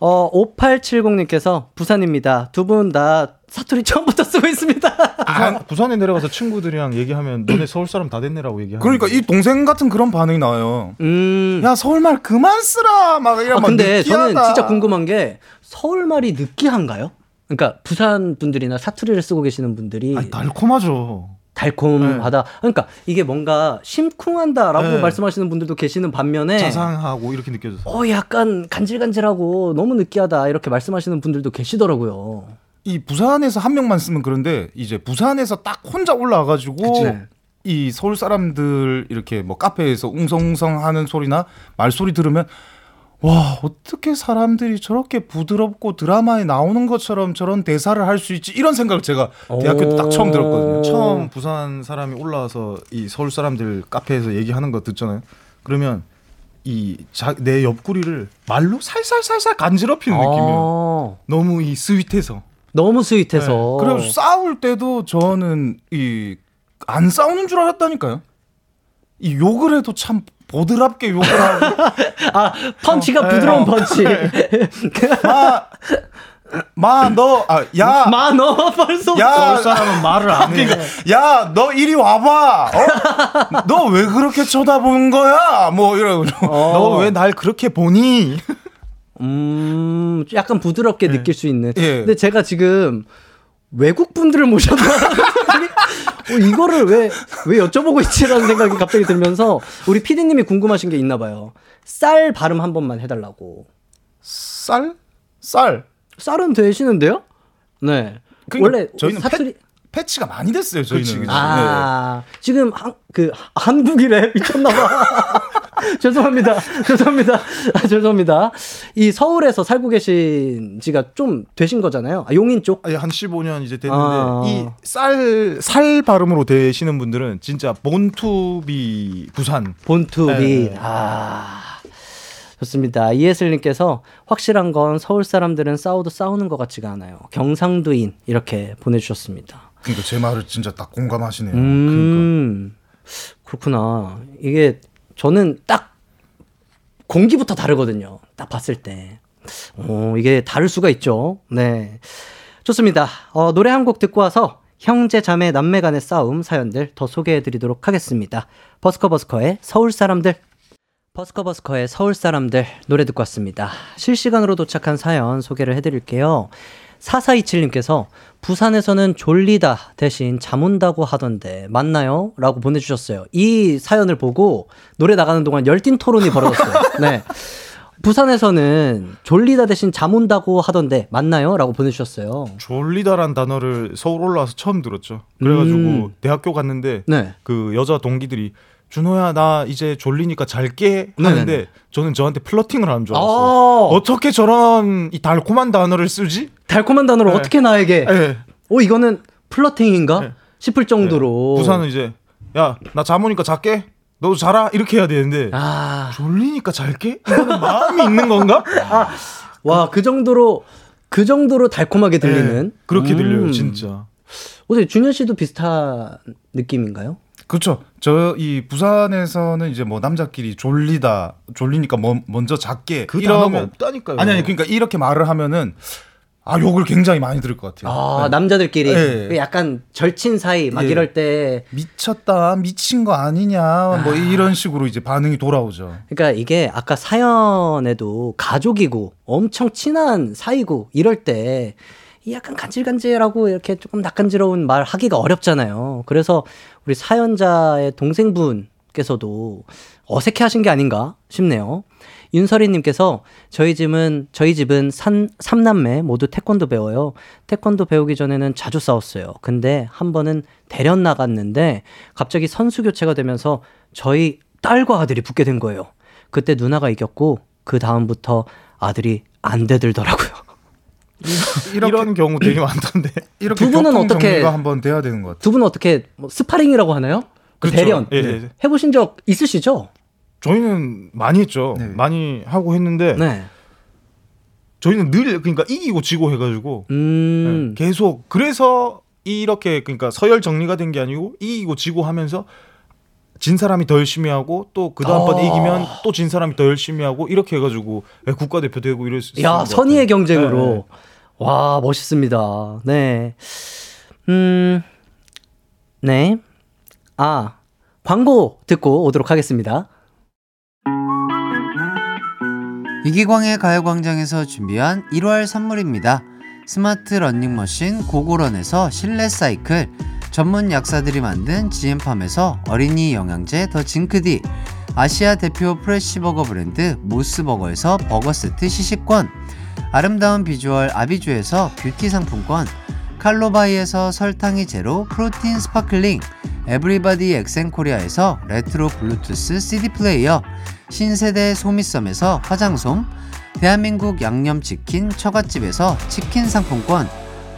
어 5870님께서 부산입니다. 두 분 다 사투리 처음부터 쓰고 있습니다. 부산, 부산에 내려가서 친구들이랑 얘기하면 너네 서울 사람 다 됐네라고 얘기하는. 그러니까 이 동생 같은 그런 반응이 나와요. 음. 야 서울말 그만 쓰라 막 이런 아, 막 근데 저는 느끼하다. 진짜 궁금한 게 서울말이 느끼한가요? 그러니까 부산 분들이나 사투리를 쓰고 계시는 분들이 달콤하죠. 달콤하다. 그러니까 이게 뭔가 심쿵한다라고 네. 말씀하시는 분들도 계시는 반면에 자상하고 이렇게 느껴져서. 어 약간 간질간질하고 너무 느끼하다 이렇게 말씀하시는 분들도 계시더라고요. 이 부산에서 한 명만 쓰면 그런데 이제 부산에서 딱 혼자 올라와가지고 그치. 이 서울 사람들 이렇게 뭐 카페에서 웅성웅성 하는 소리나 말소리 들으면 와 어떻게 사람들이 저렇게 부드럽고 드라마에 나오는 것처럼 저런 대사를 할 수 있지 이런 생각을 제가 대학교 때 딱 처음 들었거든요. 처음 부산 사람이 올라와서 이 서울 사람들 카페에서 얘기하는 거 듣잖아요. 그러면 이내 옆구리를 말로 살살살살 간지럽히는 느낌이에요. 너무 이 스윗해서. 너무 스윗해서. 네. 그리고 싸울 때도 저는 이 안 싸우는 줄 알았다니까요. 이 욕을 해도 참 보드랍게 욕을 하고. 아 펀치가 어, 부드러운 어. 펀치. 마, 너, 아, 야. 마, 너 벌써 야, 사람은 말을 안 해. 그러니까, 야, 너 이리 와봐. 어? 너 왜 그렇게 쳐다보는 거야? 뭐 이러고. 너왜 날 그렇게 보니? 음, 약간 부드럽게 네. 느낄 수 있는. 예. 근데 제가 지금 외국 분들을 모셨나? 어, 이거를 왜, 왜 여쭤보고 있지라는 생각이 갑자기 들면서 우리 피디님이 궁금하신 게 있나 봐요. 쌀 발음 한 번만 해달라고. 쌀? 쌀. 쌀은 되시는데요? 네. 그러니까 원래 저희는 사투리. 패치가 많이 됐어요, 저희는. 그치, 그치. 아, 지금 한, 그, 한국이래. 미쳤나봐. 죄송합니다. 죄송합니다. 아, 죄송합니다. 이 서울에서 살고 계신 지가 좀 되신 거잖아요. 아, 용인 쪽? 아니, 한 15년 이제 됐는데 아. 이쌀 살 발음으로 되시는 분들은 진짜 본투비 부산 본투비. 네. 아. 좋습니다. 이예슬님께서 확실한 건 서울 사람들은 싸워도 싸우는 것 같지가 않아요. 경상도인 이렇게 보내주셨습니다. 그러니까 제 말을 진짜 딱 공감하시네요. 음, 그렇구나. 이게 저는 딱 공기부터 다르거든요. 딱 봤을 때. 어, 이게 다를 수가 있죠. 네. 좋습니다. 어, 노래 한 곡 듣고 와서 형제, 자매, 남매 간의 싸움 사연들 더 소개해 드리도록 하겠습니다. 버스커 버스커의 서울 사람들. 버스커 버스커의 서울 사람들 노래 듣고 왔습니다. 실시간으로 도착한 사연 소개를 해 드릴게요. 4427님께서 부산에서는 졸리다 대신 잠 온다고 하던데 맞나요? 라고 보내주셨어요. 이 사연을 보고 노래 나가는 동안 열띤 토론이 벌어졌어요. 네. 부산에서는 졸리다 대신 잠 온다고 하던데 맞나요? 라고 보내주셨어요. 졸리다란 단어를 서울 올라와서 처음 들었죠. 그래가지고 음. 대학교 갔는데 네. 그 여자 동기들이 준호야 나 이제 졸리니까 잘게 하는데 네네네. 저는 저한테 플러팅을 하는 줄 아. 알았어요. 어떻게 저런 이 달콤한 단어를 쓰지? 달콤한 단어를 네. 어떻게 나에게? 네. 어 이거는 플러팅인가 싶을 정도로. 부산은 이제 야 나 잠 오니까 잘게. 너도 자라 이렇게 해야 되는데 아. 졸리니까 잘게? 이거는 마음이 있는 건가? 와그 정도로 그 정도로 달콤하게 들리는. 네, 그렇게 음. 들려요 진짜. 어제 준현 씨도 비슷한 느낌인가요? 그렇죠. 저 이 부산에서는 이제 뭐 남자끼리 졸리다, 졸리니까 뭐, 먼저 작게 그 이러면- 단어가 없다니까요. 아니 아니 그러니까 이렇게 말을 하면은 아 욕을 굉장히 많이 들을 것 같아요. 아 네. 남자들끼리 네. 약간 절친 사이 막 예. 이럴 때 미쳤다, 미친 거 아니냐, 뭐 이런 식으로 이제 반응이 돌아오죠. 그러니까 이게 아까 사연에도 가족이고 엄청 친한 사이고 이럴 때 약간 간질간질하고 이렇게 조금 낯간지러운 말 하기가 어렵잖아요. 그래서 우리 사연자의 동생분께서도 어색해 하신 게 아닌가 싶네요. 윤설이님께서 저희 집은 저희 집은 산 삼남매 모두 태권도 배워요. 태권도 배우기 전에는 자주 싸웠어요. 근데 한 번은 대련 나갔는데 갑자기 선수 교체가 되면서 저희 딸과 아들이 붙게 된 거예요. 그때 누나가 이겼고 그 다음부터 아들이 안 대들더라고요. 이런 경우 되게 많던데. 이렇게 두 분은 어떻게- 한번 돼야 되는 것 같아요. 두 분은 어떻게 뭐 스파링이라고 하나요? 그 그렇죠. 대련 예, 예. 해보신 적 있으시죠? 저희는 많이 했죠. 네. 많이 하고 했는데 네. 저희는 늘 그러니까 이기고 지고 해가지고 음. 네, 계속 그래서 이렇게 그러니까 서열 정리가 된 게 아니고 이기고 지고 하면서 진 사람이 더 열심히 하고 또 그 다음번 아. 이기면 또 진 사람이 더 열심히 하고 이렇게 해가지고 예, 국가대표 되고 이럴 수 있는 야것 선의의 같아요. 경쟁으로 네, 네. 와 멋있습니다. 네. 음. 네. 아 광고 듣고 오도록 하겠습니다. 이기광의 가요광장에서 준비한 1월 선물입니다. 스마트 러닝머신 고고런에서 실내 사이클, 전문 약사들이 만든 지엠팜에서 어린이 영양제 더 징크디, 아시아 대표 프레시버거 브랜드 모스버거에서 버거 세트 시식권, 아름다운 비주얼 아비주에서 뷰티 상품권, 칼로바이에서 설탕이 제로 프로틴 sparkling, 에브리바디 엑센코리아에서 레트로 블루투스 CD 플레이어, 신세대 소미섬에서 화장솜, 대한민국 양념치킨 처갓집에서 치킨 상품권,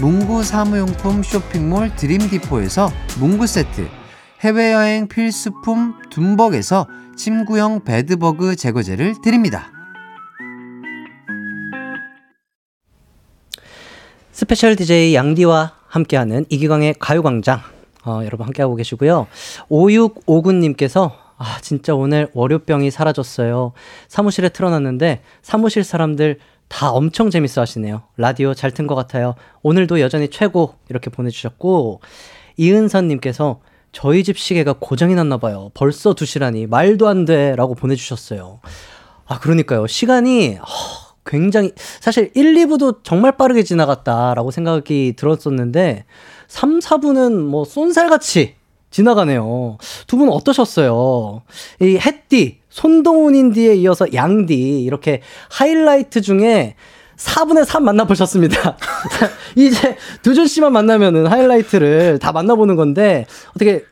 문구 사무용품 쇼핑몰 드림디포에서 문구 세트, 해외여행 필수품 둠벅에서 침구형 bedbug 제거제를 드립니다. 스페셜 DJ 양디와 함께하는 이기광의 가요광장. 어, 여러분 함께하고 계시고요. 5659님께서 아, 진짜 오늘 월요병이 사라졌어요. 사무실에 틀어놨는데 사무실 사람들 다 엄청 재밌어 하시네요. 라디오 잘 튼 것 같아요. 오늘도 여전히 최고 이렇게 보내주셨고 이은선님께서 저희 집 시계가 고장이 났나 봐요. 벌써 2시라니 말도 안 돼. 라고 보내주셨어요. 아, 그러니까요. 시간이 허, 굉장히 사실 1, 2부도 정말 빠르게 지나갔다라고 생각이 들었었는데 3, 4부는 뭐 쏜살같이 지나가네요. 두 분 어떠셨어요? 이 햇띠, 손동훈 인디에 이어서 양디 이렇게 하이라이트 중에 4분의 3 만나보셨습니다. 이제 두준 씨만 만나면은 하이라이트를 다 만나보는 건데 어떻게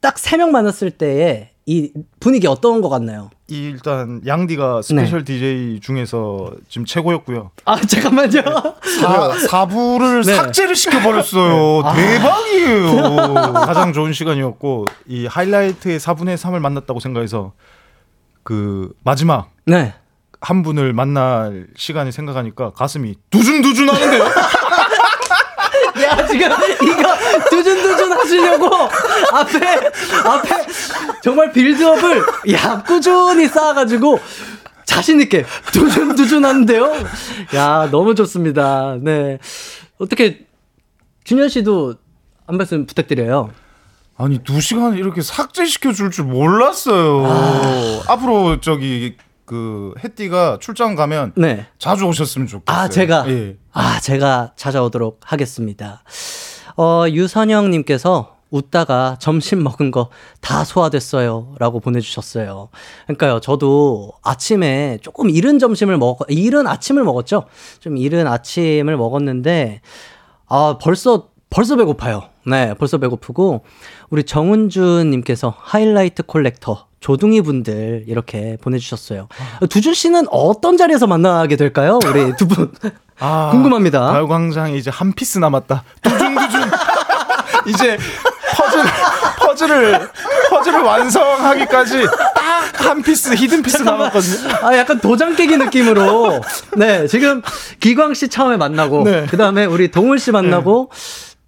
딱 3명 만났을 때의 이 분위기 어떤 것 같나요? 이 일단 양디가 스페셜 DJ 중에서 지금 최고였고요. 아 잠깐만요. 사, 사부를 네. 삭제를 시켜버렸어요. 아. 대박이에요. 가장 좋은 시간이었고 이 하이라이트의 4분의 3을 만났다고 생각해서 그 마지막 네. 한 분을 만날 시간이 생각하니까 가슴이 두준두준 하는데요. 야 지금 이거 두준두준 하시려고 앞에 앞에 정말 빌드업을 야 꾸준히 쌓아가지고 자신 있게 두준두준한데요. 야 너무 좋습니다. 네 어떻게 준현 씨도 한 말씀 부탁드려요. 아니 두 시간 이렇게 삭제시켜 줄 줄 몰랐어요. 앞으로 저기 그 해띠가 출장 가면 네. 자주 오셨으면 좋겠어요. 아 제가 예. 아 제가 찾아오도록 하겠습니다. 어 유선영님께서 웃다가 점심 먹은 거 다 소화됐어요 라고 보내주셨어요. 그러니까요, 저도 아침에 조금 이른 점심을 먹, 이른 아침을 먹었죠. 좀 이른 아침을 먹었는데 아 벌써 벌써 배고파요. 네, 벌써 배고프고 우리 정은주님께서 하이라이트 collector 조둥이 분들 이렇게 보내주셨어요. 두준 씨는 어떤 자리에서 만나게 될까요? 우리 두 분. 아, 궁금합니다. 가요광장에 이제 한 piece 남았다. 두준두준. 이제 퍼즐 퍼즐을 퍼즐을 완성하기까지 딱 한 piece hidden piece 남았거든요. 아, 약간 도장 깨기 느낌으로. 네, 지금 기광 씨 처음에 만나고, 네. 그 다음에 우리 동울 씨 만나고,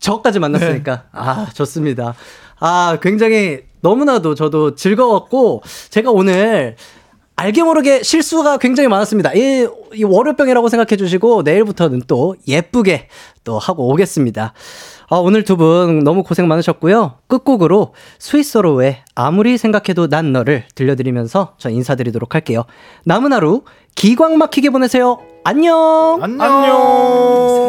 저까지 만났으니까. 아, 좋습니다. 아, 굉장히 너무나도 저도 즐거웠고, 제가 오늘 알게 모르게 실수가 굉장히 많았습니다. 이, 이 월요병이라고 생각해 주시고, 내일부터는 또 예쁘게 또 하고 오겠습니다. 아, 오늘 두 분 너무 고생 많으셨고요. 끝곡으로 스위스로의 아무리 생각해도 난 너를 들려드리면서 저 인사드리도록 할게요. 남은 하루 기광 막히게 보내세요. 안녕! 안녕.